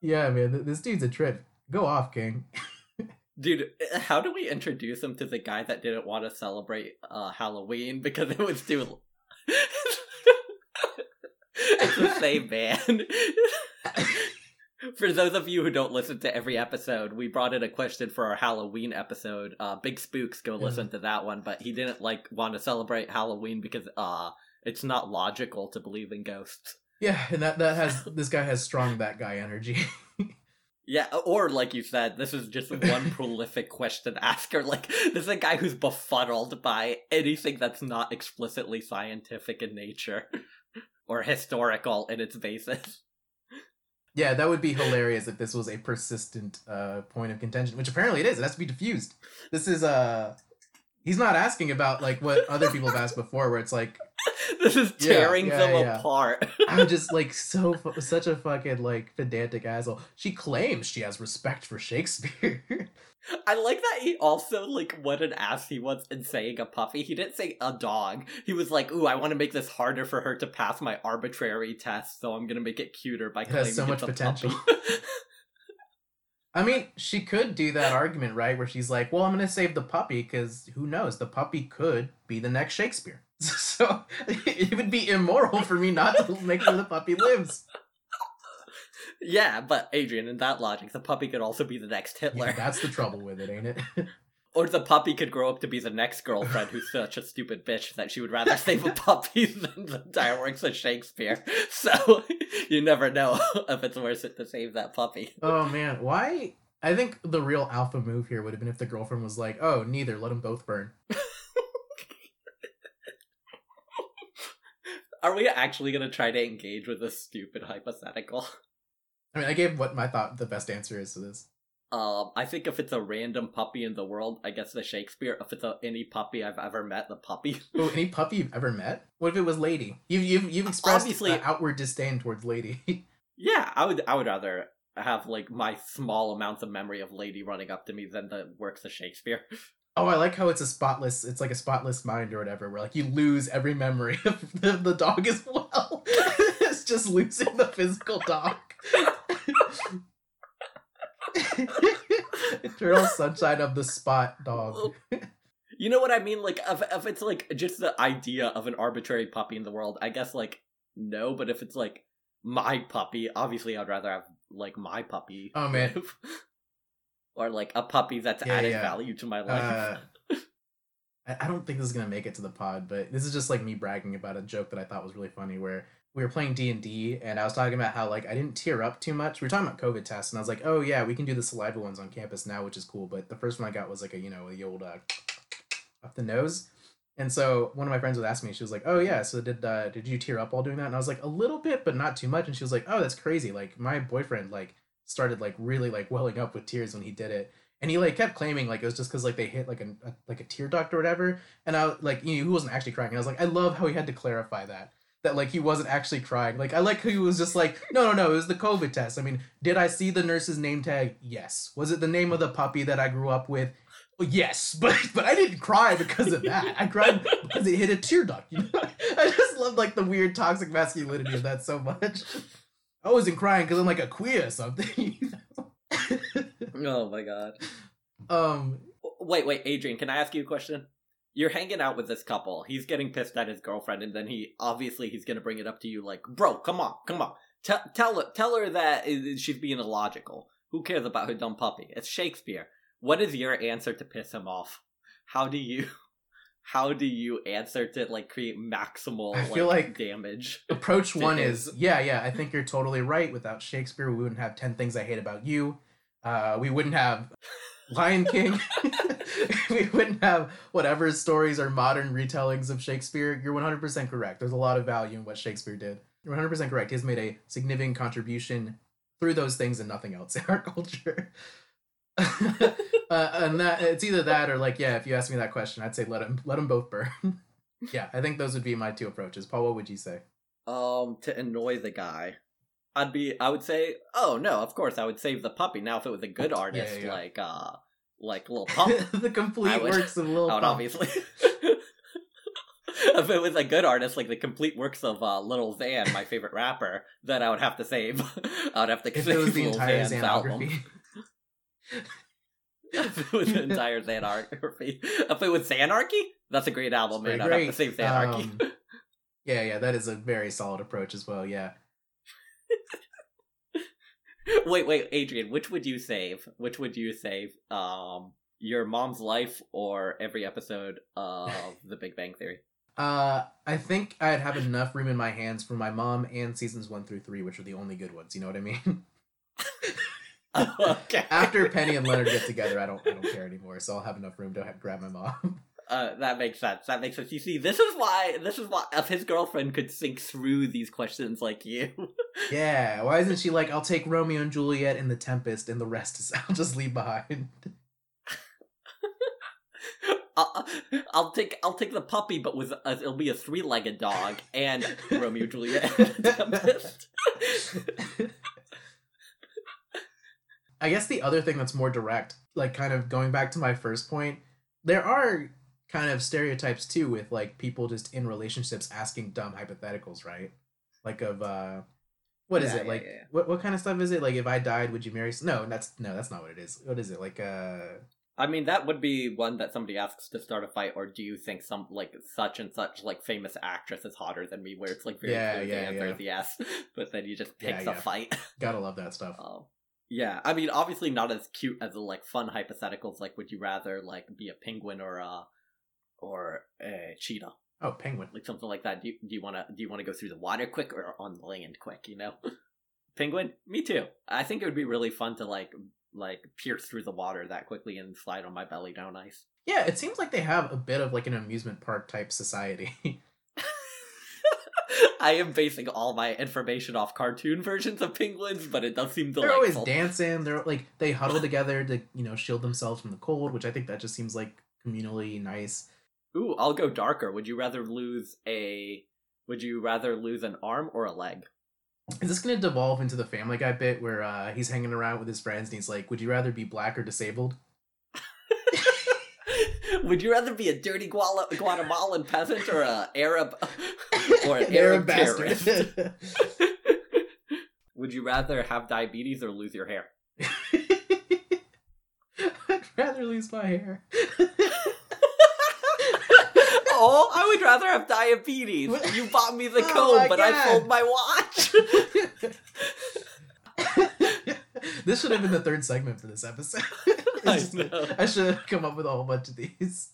yeah, man, th- this dude's a trip. Go off, King. Dude, how do we introduce him to the guy that didn't want to celebrate uh, Halloween because it was too. it's the same man. For those of you who don't listen to every episode, we brought in a question for our Halloween episode. Uh, Big Spooks, go listen to that one. But he didn't like want to celebrate Halloween because uh, it's not logical to believe in ghosts. Yeah, and that that has this guy has strong that guy energy. Yeah, or like you said, this is just one prolific question asker. Like, this is a guy who's befuddled by anything that's not explicitly scientific in nature or historical in its basis. Yeah, that would be hilarious if this was a persistent uh, point of contention, which apparently it is. It has to be diffused. This is uh he's not asking about like what other people have asked before, where it's like This is tearing yeah, them yeah. apart. I'm just like so such a fucking like pedantic asshole. She claims she has respect for Shakespeare. I like that he also like what an ass he was in saying a puppy. He didn't say a dog. He was like, "Ooh, I want to make this harder for her to pass my arbitrary test, so I'm gonna make it cuter by It claiming has so much potential. puppy." I mean, she could do that argument, right? Where she's like, "Well, I'm gonna save the puppy because who knows? The puppy could be the next Shakespeare." So it would be immoral for me not to make sure the puppy lives. yeah, but Adrian, in that logic, the puppy could also be the next Hitler, Yeah, that's the trouble with it, ain't it? or the puppy could grow up to be the next girlfriend who's such a stupid bitch that she would rather save a puppy than the entire works of Shakespeare. So you never know if it's worth it to save that puppy. oh man, why? I think the real alpha move here would have been if the girlfriend was like, "Oh, neither. Let them both burn." Are we actually gonna try to engage with this stupid hypothetical? I mean, I gave what my thought the best answer is to this. Um, I think if it's a random puppy in the world, I guess the Shakespeare. If it's a, any puppy I've ever met, the puppy. Oh, any puppy you've ever met? What if it was Lady? You've you've, you've expressed Obviously- uh, outward disdain towards Lady. yeah, I would. I would rather have like my small amounts of memory of Lady running up to me than the works of Shakespeare. Oh, I like how it's a spotless. It's like a spotless mind or whatever, where like you lose every memory of the, the dog as well. it's just losing the physical dog. Eternal sunshine of the spot dog. You know what I mean? Like, if, if it's like just the idea of an arbitrary puppy in the world, I guess like no. But if it's like my puppy, obviously I'd rather have like my puppy. Oh, man. Or like a puppy that's Yeah, added yeah. value to my life. Uh, I I don't think this is gonna make it to the pod, but this is just like me bragging about a joke that I thought was really funny. Where we were playing D and D, and I was talking about how like I didn't tear up too much. We were talking about COVID tests, and I was like, "Oh yeah, we can do the saliva ones on campus now, which is cool." But the first one I got was like a you know the old uh, up the nose. And so one of my friends would ask me, she was like, "Oh yeah, so did uh, did you tear up while doing that?" And I was like, "A little bit, but not too much." And she was like, "Oh, that's crazy! Like my boyfriend like started like really like welling up with tears when he did it." and he like kept claiming like it was just because like they hit like a, a like a tear duct or whatever. And i like you know he wasn't actually crying. And i was like i love how he had to clarify that that like he wasn't actually crying. Like i like how he was just like no no no it was the covid test. I mean did i see the nurse's name tag? Yes. Was it the name of the puppy that i grew up with? Yes. But but i didn't cry because of that. I cried because it hit a tear duct you know? I just love like the weird toxic masculinity of that so much i wasn't crying because i'm like a queer or something oh my god. um Wait, wait, Adrian, can I ask you a question? You're hanging out with this couple. He's getting pissed at his girlfriend, and then he obviously he's gonna bring it up to you like, "Bro, come on, come on, tell tell her tell her that she's being illogical. Who cares about her dumb puppy? It's Shakespeare. What is your answer to piss him off? How do you how do you answer to like create maximal I feel like- damage? approach one his- is yeah yeah i think you're totally right. Without shakespeare we wouldn't have 10 things i hate about you. Uh we wouldn't have lion king. We wouldn't have whatever stories or modern retellings of shakespeare. You're 100% correct. There's a lot of value in what shakespeare did. You're 100% correct. He's made a significant contribution through those things and nothing else in our culture uh, and that it's either that or like yeah if you ask me that question i'd say let him let them both burn yeah i think those would be my two approaches paul what would you say um to annoy the guy i'd be i would say oh no of course i would save the puppy now if it was a good artist yeah. like uh like little pump the complete would- works of i would Pump. obviously if it was a good artist like the complete works of uh little Xan, my favorite rapper then i would have to save i would have to If save it was the entire Xan's album. If the entire Xanarchy. If it was Xanarchy, that's a great album, man. I'd have to save Xanarchy. Um, yeah, yeah, that is a very solid approach as well. Yeah. wait, wait, Adrian, which would you save? Which would you save? Um, your mom's life or every episode of The Big Bang Theory? Uh, I think I'd have enough room in my hands for my mom and seasons one through three, which are the only good ones. You know what I mean? Okay. After Penny and Leonard get together, I don't, I don't care anymore. So I'll have enough room to have, grab my mom. Uh, that makes sense. That makes sense. You see, this is why. This is why. If his girlfriend could think through these questions like you, yeah. Why isn't she like, I'll take Romeo and Juliet and The Tempest, and the rest is I'll just leave behind. I'll, I'll take I'll take the puppy, but with a, it'll be a three legged dog and Romeo Juliet. And the Tempest. I guess the other thing that's more direct, like kind of going back to my first point, there are kind of stereotypes too with like people just in relationships asking dumb hypotheticals, right? Like of uh what is Yeah, it? yeah, Like yeah, yeah. what what kind of stuff is it? Like if I died, would you marry No, that's no, that's not what it is. What is it? Like uh I mean, that would be one that somebody asks to start a fight, or do you think some like such and such like famous actress is hotter than me? Where it's like very Yeah, clear the yeah, answer yeah. is yes, but then you just pick Yeah, the yeah. fight. gotta love that stuff. Um, yeah, I mean, obviously not as cute as the like fun hypotheticals. Like, would you rather like be a penguin or a or a cheetah, Oh, penguin. like something like that? Do you, do you want to do you want to go through the water quick or on the land quick? You know, penguin. Me too. I think it would be really fun to like like pierce through the water that quickly and slide on my belly down ice. Yeah, it seems like they have a bit of like an amusement park type society. I am basing all my information off cartoon versions of penguins, but it does seem they're always dancing. They're like they huddle together to you know shield themselves from the cold, which I think that just seems like communally nice. Ooh, I'll go darker. Would you rather lose a would you rather lose an arm or a leg? Is this going to devolve into the Family Guy bit where uh, he's hanging around with his friends and he's like, "Would you rather be black or disabled?" would you rather be a dirty Guala- Guatemalan peasant or a Arab or an Arab, terrorist? bastard. would you rather have diabetes or lose your hair? I'd rather lose my hair. oh, I would rather have diabetes. You bought me the Oh comb, my but I God. sold my watch. this should have been the third segment for this episode. I just-. I should have come up with a whole bunch of these.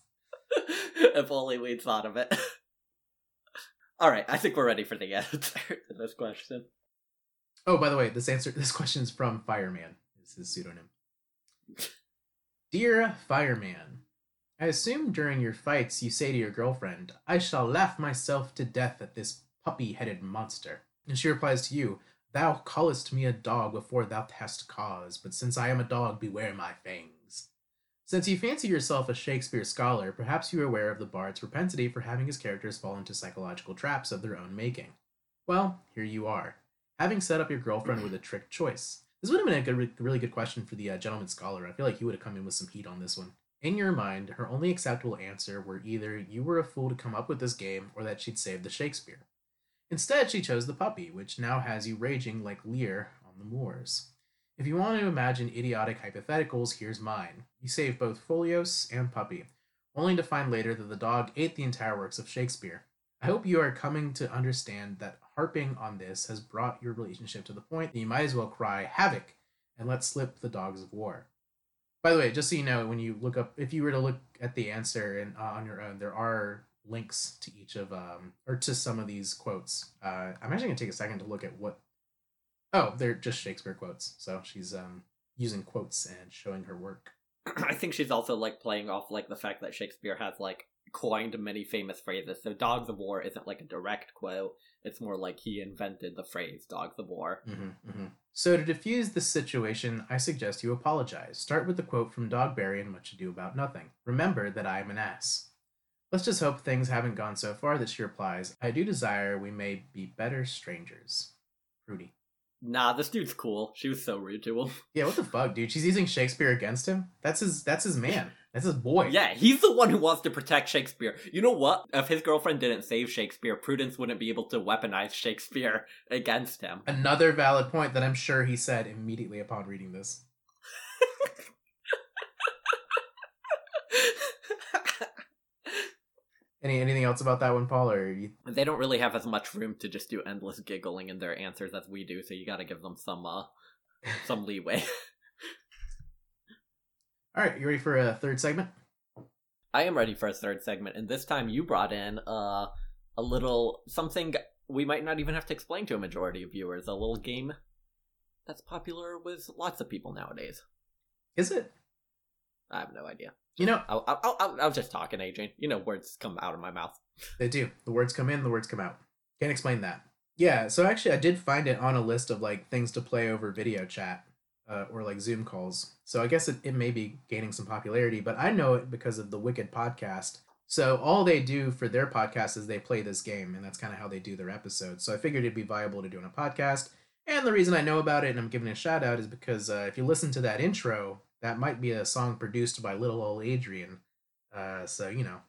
if only we'd thought of it. All right, I think we're ready for the answer to this question. Oh, by the way, this answer this question is from Fireman. Is his pseudonym. Dear Fireman, I assume during your fights you say to your girlfriend, I shall laugh myself to death at this puppy headed monster. And she replies to you, Thou callest me a dog before thou hast cause, but since I am a dog, beware my fangs. Since you fancy yourself a Shakespeare scholar, perhaps you are aware of the bard's propensity for having his characters fall into psychological traps of their own making. Well, here you are having set up your girlfriend with a trick choice. This would have been a good, really good question for the uh, gentleman scholar. I feel like he would have come in with some heat on this one. In your mind, her only acceptable answer were either you were a fool to come up with this game or that she'd saved the Shakespeare. Instead, she chose the puppy, which now has you raging like Lear on the moors. If you want to imagine idiotic hypotheticals, here's mine. You save both Folios and Puppy, only to find later that the dog ate the entire works of Shakespeare. I hope you are coming to understand that harping on this has brought your relationship to the point that you might as well cry havoc and let slip the dogs of war. By the way, just so you know, when you look up, if you were to look at the answer and uh, on your own, there are links to each of um or to some of these quotes. Uh, I'm actually gonna take a second to look at what. Oh, they're just Shakespeare quotes. So she's um using quotes and showing her work. I think she's also like playing off like the fact that Shakespeare has like coined many famous phrases. So dogs of war isn't like a direct quote. It's more like he invented the phrase dogs of war. Mm-hmm, mm-hmm. So to diffuse this situation, I suggest you apologize. Start with the quote from Dogberry in Much Ado About Nothing. Remember that I am an ass. Let's just hope things haven't gone so far that she replies, I do desire we may be better strangers. Prudie. Nah, this dude's cool. She was so rude to him. Yeah, what the fuck, dude? She's using Shakespeare against him? That's his that's his man. That's his boy. Yeah, he's the one who wants to protect Shakespeare. You know what? If his girlfriend didn't save Shakespeare, Prudence wouldn't be able to weaponize Shakespeare against him. Another valid point that I'm sure he said immediately upon reading this. Any anything else about that one, Paul? Or you they don't really have as much room to just do endless giggling in their answers as we do, so you gotta give them some uh some leeway. All right, you ready for a third segment? I am ready for a third segment, and this time you brought in uh a little something we might not even have to explain to a majority of viewers, a little game that's popular with lots of people nowadays. Is it? I have no idea. You know, I, I, I, I was just talking, Adrian. You know, words come out of my mouth. they do. The words come in, the words come out. Can't explain that. Yeah, so actually I did find it on a list of like things to play over video chat. uh, or like Zoom calls. So I guess it, it may be gaining some popularity, but I know it because of the Wicked podcast. So all they do for their podcast is they play this game, and that's kind of how they do their episodes. So I figured it'd be viable to do on a podcast. And the reason I know about it and I'm giving it a shout out is because uh, if you listen to that intro, that might be a song produced by little old Adrian. Uh, so you know,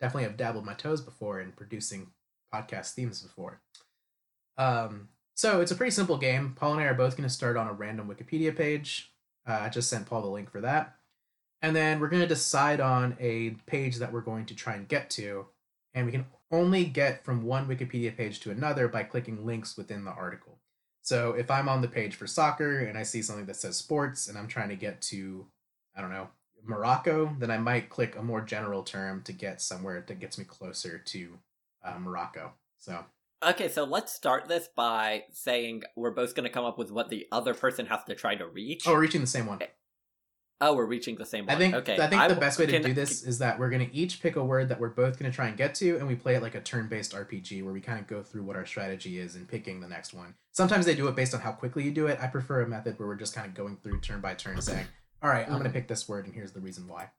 definitely have dabbled my toes before in producing podcast themes before. Um, so it's a pretty simple game. Paul and I are both going to start on a random Wikipedia page. Uh, I just sent Paul the link for that. And then we're going to decide on a page that we're going to try and get to. And we can only get from one Wikipedia page to another by clicking links within the article. So if I'm on the page for soccer and I see something that says sports and I'm trying to get to, I don't know, Morocco, then I might click a more general term to get somewhere that gets me closer to uh, Morocco. So Okay, so let's start this by saying we're both going to come up with what the other person has to try to reach. Oh, we're reaching the same one. Oh, we're reaching the same one. I think okay. I think the w- best way to can- do this is that we're gonna each pick a word that we're both gonna try and get to, and we play it like a turn-based RPG where we kind of go through what our strategy is in picking the next one. Sometimes they do it based on how quickly you do it. I prefer a method where we're just kind of going through turn by turn, saying, "All right, I'm gonna Mhm. pick this word, and here's the reason why."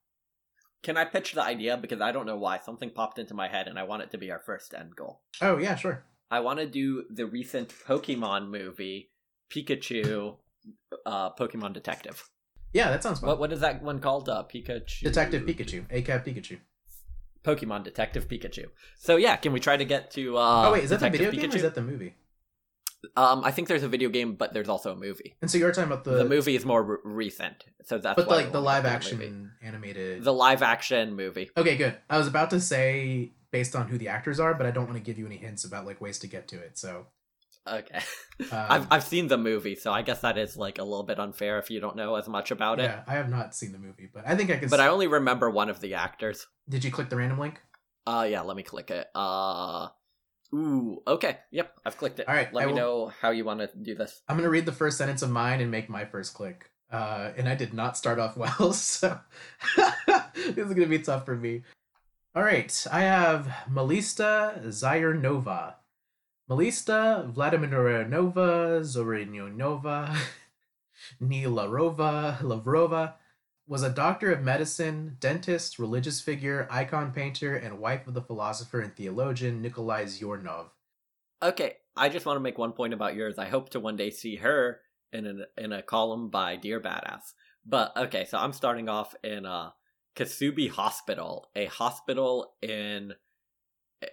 Can I pitch the idea because I don't know why something popped into my head and I want it to be our first end goal. Oh yeah, sure. I want to do the recent Pokemon movie, Pikachu, uh, Pokemon Detective. Yeah, that sounds fun. What what is that one called? Uh, Pikachu. Detective Pikachu, ACAB Pikachu. Pokemon Detective Pikachu. So yeah, can we try to get to? Uh, oh wait, is that the video game or is that the movie? Um, I think there's a video game, but there's also a movie. And so you're talking about the, The, movie is more re- recent, so that's but like the live action movie. animated. the live action movie. Okay, good. I was about to say based on who the actors are, but I don't want to give you any hints about like ways to get to it. So Okay, um, I've I've seen the movie, so I guess that is like a little bit unfair if you don't know as much about it. yeah, I have not seen the movie, but I think I can. But I only remember one of the actors. Did you click the random link? Uh yeah, let me click it. Uh Ooh, okay. Yep, I've clicked it. All right, Let I me will- know how you want to do this. I'm gonna read the first sentence of mine and make my first click. Uh, and I did not start off well, so this is gonna be tough for me. All right, I have Melista Zayernova, Melista Vladimirovna Zorinova, Nilarova Lavrova was a doctor of medicine, dentist, religious figure, icon painter, and wife of the philosopher and theologian Nikolai Zernov. Okay, I just want to make one point about yours. I hope to one day see her in in a column by Dear Badass. But okay, so I'm starting off in uh Kasubi Hospital, a hospital in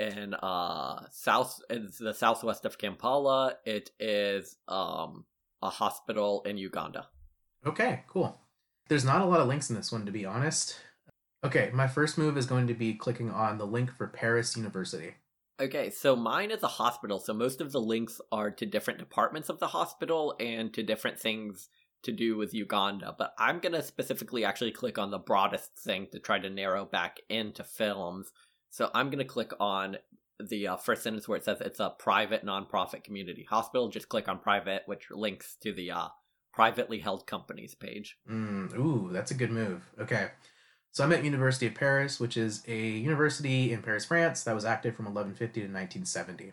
in uh south in the southwest of Kampala. It is um a hospital in Uganda. Okay, cool. There's not a lot of links in this one, to be honest. Okay, my first move is going to be clicking on the link for Paris University. Okay, so mine is a hospital, so most of the links are to different departments of the hospital and to different things to do with Uganda. But I'm gonna specifically actually click on the broadest thing to try to narrow back into films. So I'm gonna click on the uh, first sentence where it says it's a private nonprofit community hospital. Just click on private, which links to the uh, privately held companies page. Mm, ooh, that's a good move. Okay. So I'm at University of Paris, which is a university in Paris, France, that was active from 1150 to 1970.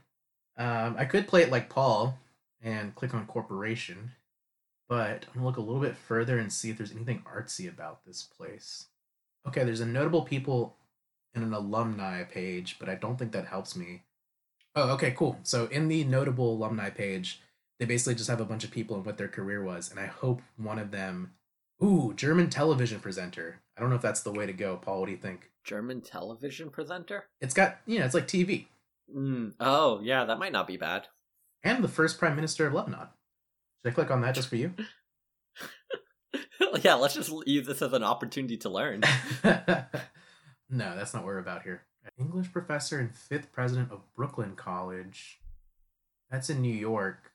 Um, I could play it like Paul and click on corporation, but I'm gonna look a little bit further and see if there's anything artsy about this place. Okay, there's a notable people and an alumni page, but I don't think that helps me. Oh, okay, cool. So in the notable alumni page, they basically just have a bunch of people and what their career was, and I hope one of them Ooh, German television presenter. I don't know if that's the way to go, Paul. What do you think? German television presenter? It's got, you know, it's like TV. Mm, oh, yeah, that might not be bad. And the first prime minister of Lebanon. Should I click on that just for you? yeah, let's just use this as an opportunity to learn. no, that's not what we're about here. English professor and fifth president of Brooklyn College. That's in New York.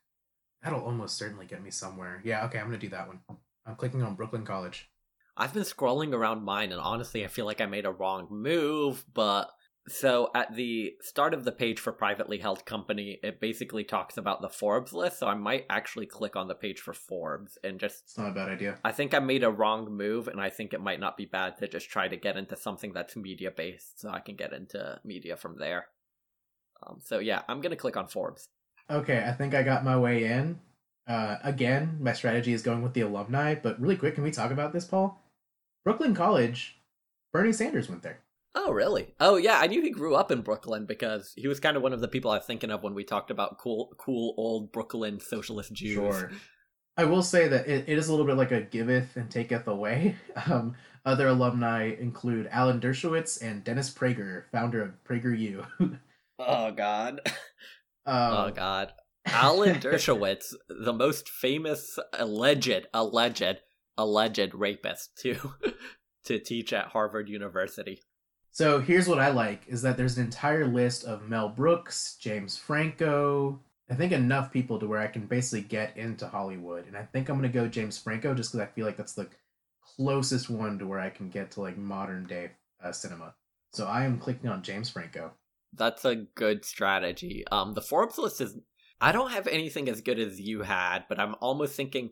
That'll almost certainly get me somewhere. Yeah, okay, I'm gonna do that one. I'm clicking on Brooklyn College. I've been scrolling around mine, and honestly, I feel like I made a wrong move. But so at the start of the page for privately held company, it basically talks about the Forbes list. So I might actually click on the page for Forbes and just. It's not a bad idea. I think I made a wrong move, and I think it might not be bad to just try to get into something that's media based, so I can get into media from there. Um, so yeah, I'm gonna click on Forbes. Okay, I think I got my way in. Uh, again, my strategy is going with the alumni, but really quick, can we talk about this, Paul? Brooklyn College, Bernie Sanders went there. Oh, really? Oh, yeah. I knew he grew up in Brooklyn because he was kind of one of the people I was thinking of when we talked about cool, cool old Brooklyn socialist Jews. Sure. I will say that it, it is a little bit like a giveth and taketh away. Um, other alumni include Alan Dershowitz and Dennis Prager, founder of PragerU. Oh God. um, oh God. Alan Dershowitz, the most famous alleged, alleged, alleged rapist to to teach at Harvard University. So here's what I like is that there's an entire list of Mel Brooks, James Franco. I think enough people to where I can basically get into Hollywood, and I think I'm gonna go James Franco just because I feel like that's the closest one to where I can get to like modern day uh, cinema. So I am clicking on James Franco. That's a good strategy. Um, the Forbes list is. I don't have anything as good as you had, but I'm almost thinking.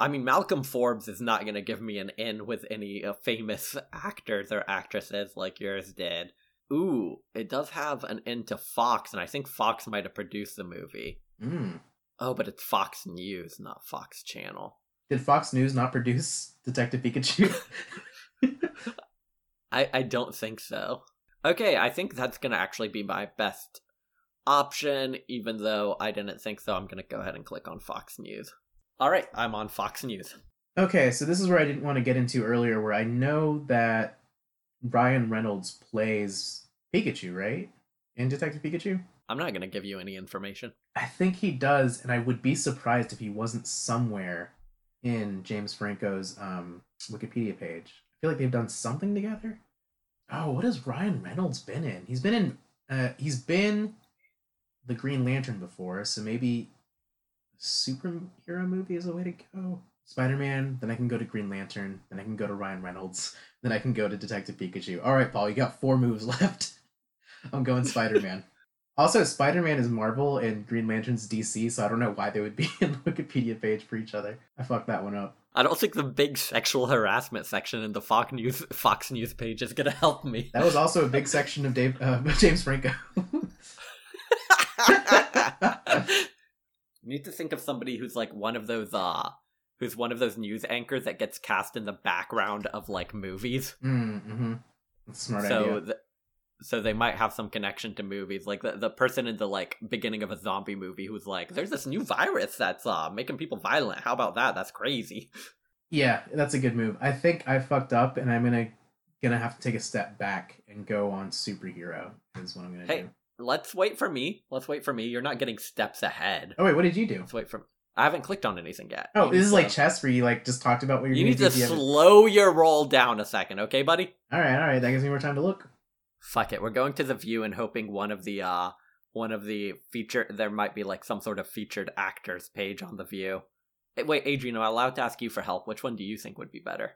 I mean, Malcolm Forbes is not going to give me an in with any uh, famous actors or actresses like yours did. Ooh, it does have an in to Fox, and I think Fox might have produced the movie. Mm. Oh, but it's Fox News, not Fox Channel. Did Fox News not produce Detective Pikachu? I, I don't think so. Okay, I think that's gonna actually be my best option, even though I didn't think so. I'm gonna go ahead and click on Fox News. Alright, I'm on Fox News. okay, so this is where I didn't want to get into earlier, where I know that Ryan Reynolds plays Pikachu, right? In Detective Pikachu? I'm not gonna give you any information. I think he does, and I would be surprised if he wasn't somewhere in James Franco's um, Wikipedia page. I feel like they've done something together. Oh, what has Ryan Reynolds been in? He's been in. Uh, he's been the Green Lantern before, so maybe superhero movie is a way to go. Spider Man, then I can go to Green Lantern, then I can go to Ryan Reynolds, then I can go to Detective Pikachu. All right, Paul, you got four moves left. I'm going Spider Man. Also, Spider Man is Marvel and Green Lantern's DC, so I don't know why they would be in the Wikipedia page for each other. I fucked that one up. I don't think the big sexual harassment section in the Fox News Fox News page is gonna help me. That was also a big section of Dave uh, James Franco. You need to think of somebody who's like one of those uh who's one of those news anchors that gets cast in the background of like movies. mm, mm-hmm. Smart so idea. th- so they might have some connection to movies like the, the person in the like beginning of a zombie movie who's like there's this new virus that's uh making people violent how about that that's crazy Yeah, that's a good move. I think I fucked up, and I'm gonna gonna have to take a step back and go on superhero. Is what I'm gonna Hey. do. Let's wait for me. Let's wait for me. You're not getting steps ahead. Oh wait, what did you do? let's wait for i haven't clicked on anything yet. Oh, this need is like chess, where you like just talked about what you're you need to slow your roll down a second okay buddy? All right, all right. That gives me more time to look. fuck it. We're going to the view and hoping one of the uh one of the feature there might be like some sort of featured actors page on the view. Eh, wait adrian am i allowed to ask you for help? Which one do you think would be better?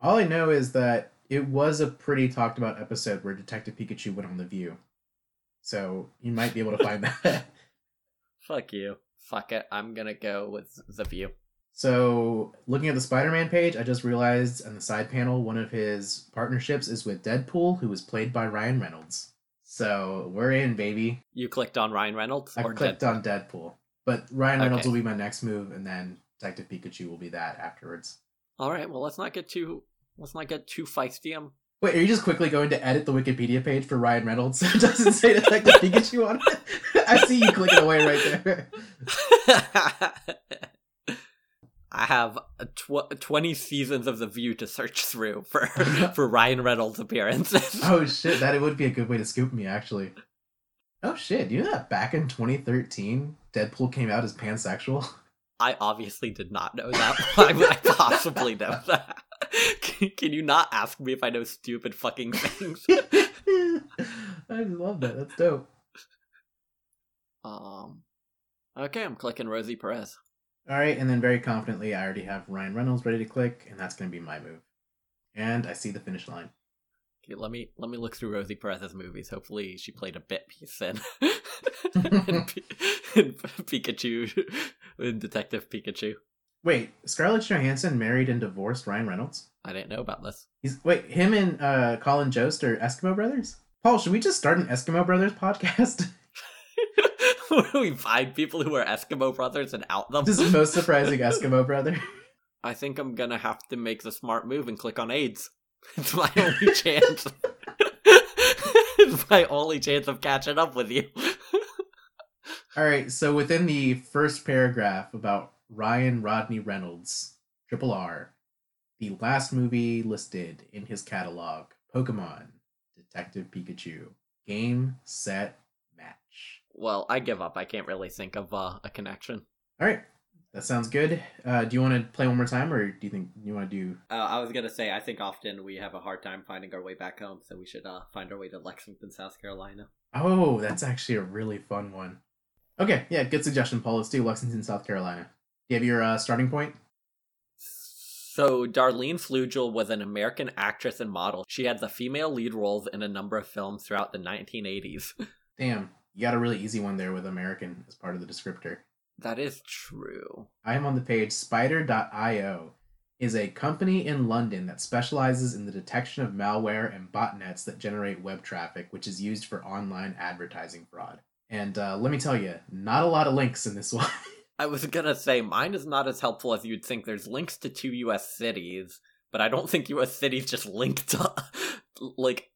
All I know is that it was a pretty talked about episode where Detective Pikachu went on the View, so you might be able to find that. fuck you fuck it i'm gonna go with the view So, looking at the Spider Man page, I just realized on the side panel, one of his partnerships is with Deadpool, who was played by Ryan Reynolds. So, we're in, baby. you clicked on ryan reynolds I or clicked Deadpool? on Deadpool. But Ryan Reynolds Okay. will be my next move, and then Detective Pikachu will be that afterwards. all right well let's not get too let's not get too feisty um Wait, are you just quickly going to edit the Wikipedia page for Ryan Reynolds so it doesn't say Detective Pikachu on it? I see you clicking away right there. I have tw- 20 seasons of The View to search through for for Ryan Reynolds appearances. Oh shit, that would be a good way to scoop me actually. Oh shit, you know that back in 2013, Deadpool came out as pansexual? I obviously did not know that. Why would I possibly know that? Can, you not ask me if I know stupid fucking things? I love that. That's dope. Um, okay, I'm clicking Rosie Perez. All right, and then very confidently, I already have Ryan Reynolds ready to click, and that's going to be my move. And I see the finish line. Okay, let me let me look through Rosie Perez's movies. Hopefully, she played a bit piece in, in, P- in Pikachu, in Detective Pikachu. Wait, Scarlett Johansson married and divorced Ryan Reynolds? I didn't know about this. He's wait, him and uh, Colin Jost are Eskimo brothers? Paul, should we just start an Eskimo Brothers podcast? we find people who are Eskimo brothers and out them. This is the most surprising Eskimo brother. I think I'm gonna have to make the smart move and click on AIDS. It's my only chance. it's my only chance of catching up with you. All right, so within the first paragraph about Ryan Rodney Reynolds, Triple R, the last movie listed in his catalog, Pokemon Detective Pikachu. Game, set, match. well, I give up. I can't really think of uh, a connection. All right, that sounds good. Uh, do you want to play one more time, or do you think you want to do? Uh, I was gonna say, I think often we have a hard time finding our way back home, so we should uh, find our way to Lexington, South Carolina. Oh, that's actually a really fun one. Okay, yeah, good suggestion, Paul. Let's do Lexington, South Carolina. Do you have your uh, starting point? So, Darlanne Fluegel was an American actress and model. She had the female lead roles in a number of films throughout the 1980s. Damn, you got a really easy one there with American as part of the descriptor. that is true. I am on the page Spider.io is a company in London that specializes in the detection of malware and botnets that generate web traffic, which is used for online advertising fraud. And uh, let me tell you, not a lot of links in this one. I was gonna say, mine is not as helpful as you'd think. There's links to two US cities, but I don't think US cities just link to. like,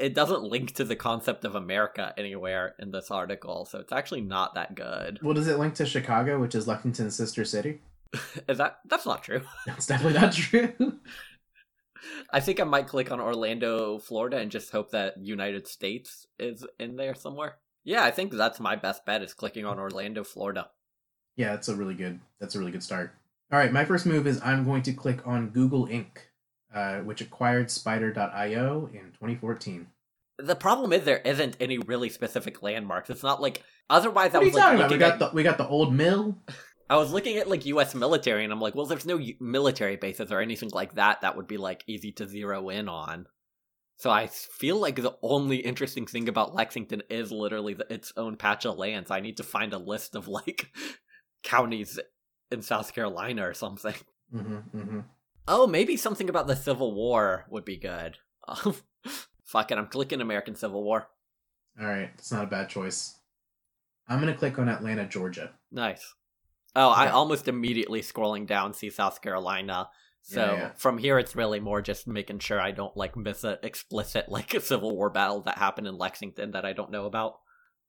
it doesn't link to the concept of America anywhere in this article, so it's actually not that good. well, does it link to Chicago, which is Lexington's sister city? Is that. That's not true. That's definitely not true. I think I might click on Orlando, Florida, and just hope that United States is in there somewhere. Yeah, I think that's my best bet is clicking on Orlando, Florida. Yeah, that's a really good. That's a really good start. All right, my first move is I'm going to click on Google Inc., uh, which acquired Spider.io in 2014. The problem is there isn't any really specific landmarks. It's not like otherwise I What are you was like talking about? We got at, the we got the old mill. I was looking at like U.S. military, and I'm like, well, there's no military bases or anything like that that would be like easy to zero in on. So I feel like the only interesting thing about Lexington is literally the, its own patch of lands. I need to find a list of like counties in South Carolina or something. hmm hmm Oh, maybe something about the Civil War would be good. Um, fuck it, I'm clicking American Civil War. All right, it's not a bad choice. I'm gonna click on Atlanta, Georgia. Nice. Oh, I almost immediately scrolling down see South Carolina. So Yeah, yeah. from here, it's really more just making sure I don't like miss a explicit like a Civil War battle that happened in Lexington that I don't know about.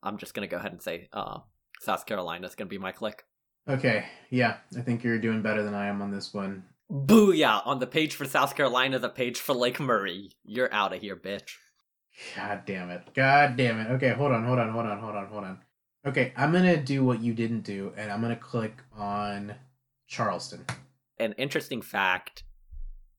I'm just gonna go ahead and say uh, South Carolina is gonna be my click. Okay, yeah, I think you're doing better than I am on this one. Booyah! On the page for South Carolina, the page for Lake Murray. You're out of here, bitch. God damn it. God damn it. Okay, hold on, hold on, hold on, hold on, hold on. Okay, I'm gonna do what you didn't do, and I'm gonna click on Charleston. an interesting fact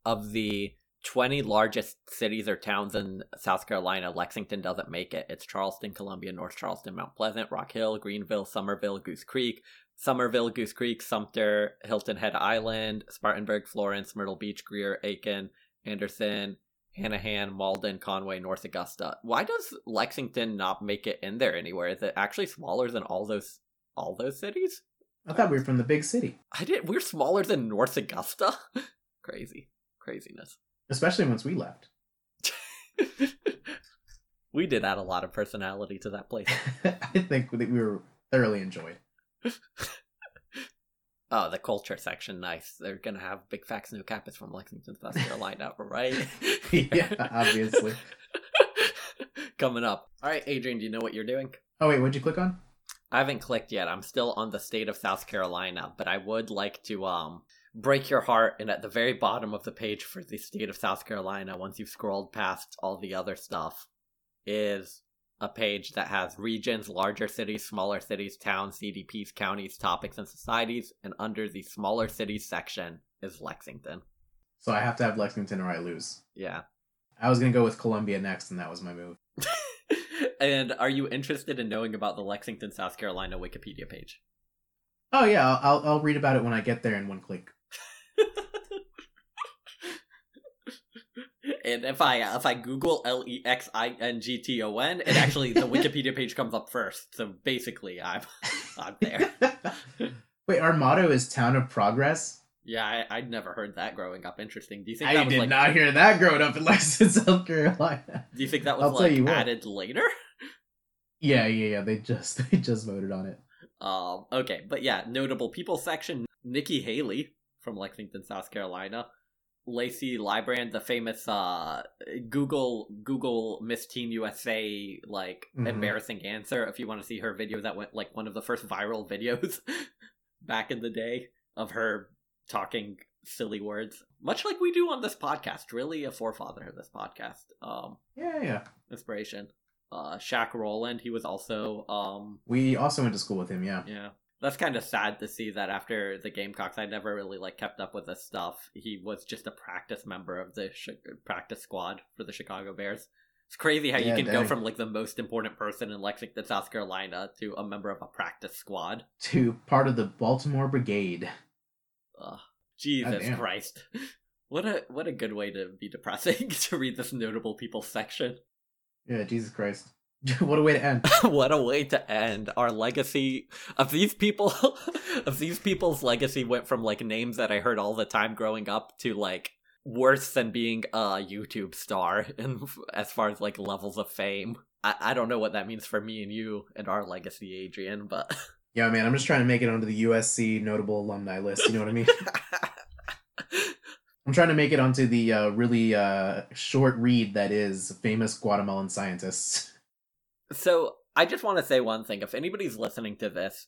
of the 20 largest cities or towns in South Carolina, Lexington doesn't make it. It's Charleston, Columbia, North Charleston, Mount Pleasant, Rock Hill, Greenville, Summerville, Goose Creek, Summerville, Goose Creek, Sumter, Hilton Head Island, Spartanburg, Florence, Myrtle Beach, Greer, Aiken, Anderson, Hanahan, Mauldin, Conway, North Augusta. Why does Lexington not make it in there anywhere? Is it actually smaller than all those all those cities? I thought we were from the big city, I did. We're smaller than North Augusta. Crazy, craziness. especially once we left. we did add a lot of personality to that place. I think that we were thoroughly enjoyed. Oh, the culture section, nice. They're gonna have big facts, New campus from Lexington, South Carolina, right? Yeah, obviously. Coming up. All right, Adrian, do you know what you're doing? Oh wait, what'd you click on? I haven't clicked yet. I'm still on the state of South Carolina, but I would like to um break your heart and at the very bottom of the page for the state of South Carolina, once you've scrolled past all the other stuff, is a page that has regions, larger cities, smaller cities, towns, CDPs, counties, topics, and societies, and under the smaller cities section is Lexington. So I have to have Lexington or I lose. Yeah. I was gonna go with Columbia next, and that was my move. and are you interested in knowing about the Lexington, South Carolina Wikipedia page? Oh yeah, I'll, I'll read about it when I get there in one click. and if I if I Google L E X I N G T O N, it actually the Wikipedia page comes up first. So basically, I'm I'm there. Wait, our motto is "Town of Progress." Yeah, I, I'd never heard that growing up. Interesting. Do you think I that was did like? not hear that growing up in Lexington, South Carolina. Do you think that was I'll like added later? Yeah, yeah, yeah. They just they just voted on it. Um, okay, but yeah, notable people section: Nikki Haley from Lexington, South Carolina. Lacey Librand, the famous uh, Google Google Miss Teen USA like Mhm. embarrassing answer. If you want to see her video, that went like one of the first viral videos back in the day of her talking silly words, much like we do on this podcast. Really, a forefather of this podcast. Um, Yeah, yeah. inspiration. Uh, Shaq Roland, he was also um, We also went to school with him. Yeah. yeah. That's kind of sad to see that after the Gamecocks, I never really like kept up with this stuff. He was just a practice member of the Chi- practice squad for the Chicago Bears. It's crazy how Yeah, you can go from like the most important person in Lexington, South Carolina, to a member of a practice squad. To part of the Baltimore Brigade. Jesus Goddamn. Christ! What a what a good way to be depressing to read this notable people section. Yeah, Jesus Christ. what a way to end. what a way to end our legacy of these people of these people's legacy went from like names that i heard all the time growing up to like worse than being a youtube star and as far as like levels of fame I, I don't know what that means for me and you and our legacy adrian but Yeah, man, I'm just trying to make it onto the USC notable alumni list. You know what I mean? I'm trying to make it onto the uh, really uh, short read that is famous Guatemalan scientists. So I just want to say one thing. If anybody's listening to this,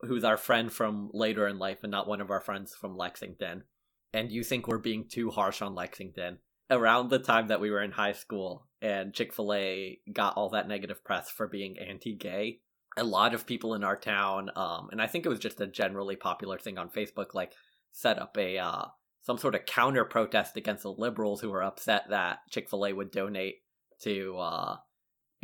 who's our friend from later in life and not one of our friends from Lexington, and you think we're being too harsh on Lexington, around the time that we were in high school and Chick fil A got all that negative press for being anti gay, a lot of people in our town, um, and I think it was just a generally popular thing on Facebook, like set up a uh, some sort of counter protest against the liberals who were upset that Chick fil A would donate to uh,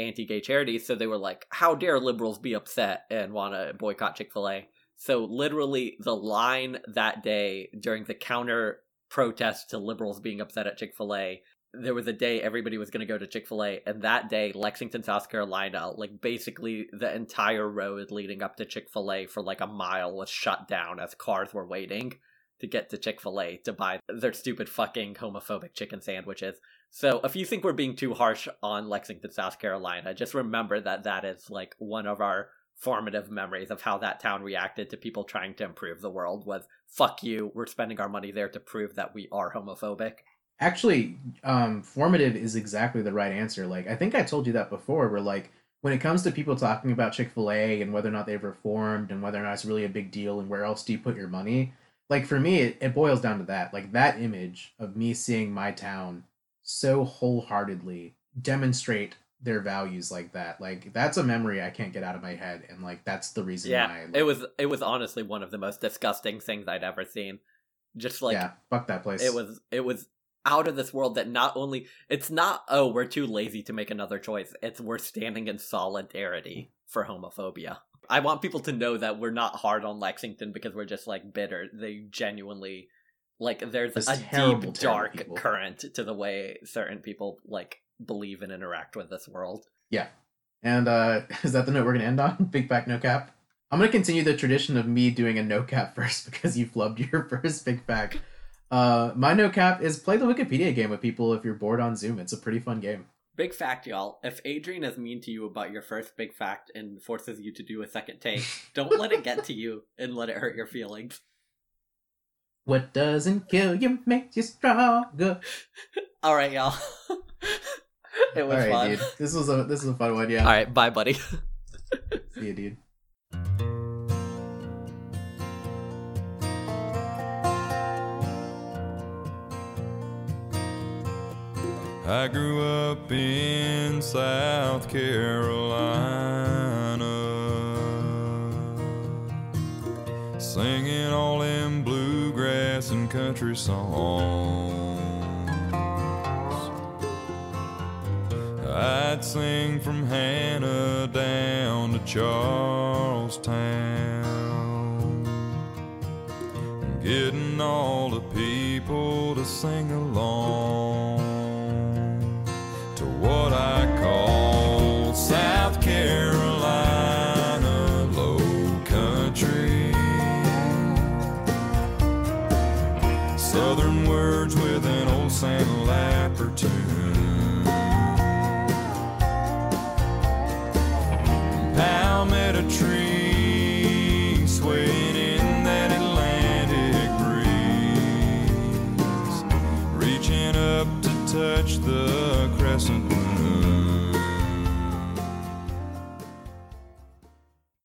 anti-gay charities so they were like how dare liberals be upset and want to boycott chick-fil-a? So literally the line that day during the counter protest to liberals being upset at chick-fil-a there was a day everybody was going to go to chick-fil-a and that day lexington south carolina like basically the entire road leading up to chick-fil-a for like a mile was shut down as cars were waiting to get to chick-fil-a to buy their stupid fucking homophobic chicken sandwiches so if you think we're being too harsh on Lexington, South Carolina, just remember that that is like one of our formative memories of how that town reacted to people trying to improve the world was fuck you, we're spending our money there to prove that we are homophobic. Actually, um, formative is exactly the right answer. Like, I think I told you that before, where, like, when it comes to people talking about Chick fil A and whether or not they've reformed and whether or not it's really a big deal and where else do you put your money, like, for me, it, it boils down to that. Like, that image of me seeing my town so wholeheartedly demonstrate their values like that. Like, that's a memory I can't get out of my head. And, like, that's the reason yeah, why. it was it was honestly one of the most disgusting things I'd ever seen. Just like yeah, fuck that place. it was it was out of this world that not only it's not oh we're too lazy to make another choice it's we're standing in solidarity for homophobia i want people to know that we're not hard on lexington because we're just like bitter they genuinely like there's Those a terrible, deep terrible dark people. current to the way certain people like believe and interact with this world Yeah. And uh is that the note we're gonna end on? Big fact, no cap. I'm gonna continue the tradition of me doing a no cap first because you flubbed your first big fact. Uh, my no cap is play the Wikipedia game with people if you're bored on Zoom. It's a pretty fun game. big fact y'all if adrian is mean to you about your first big fact and forces you to do a second take don't let it get to you and let it hurt your feelings What doesn't kill you makes you stronger. All right, y'all. it was right, fun. dude. This was a this was a fun one. Yeah. All right, bye, buddy. See you, dude. I grew up in South Carolina, singing all in bluegrass and country songs. I'd sing from Hannah down to Charlestown, getting all the people to sing along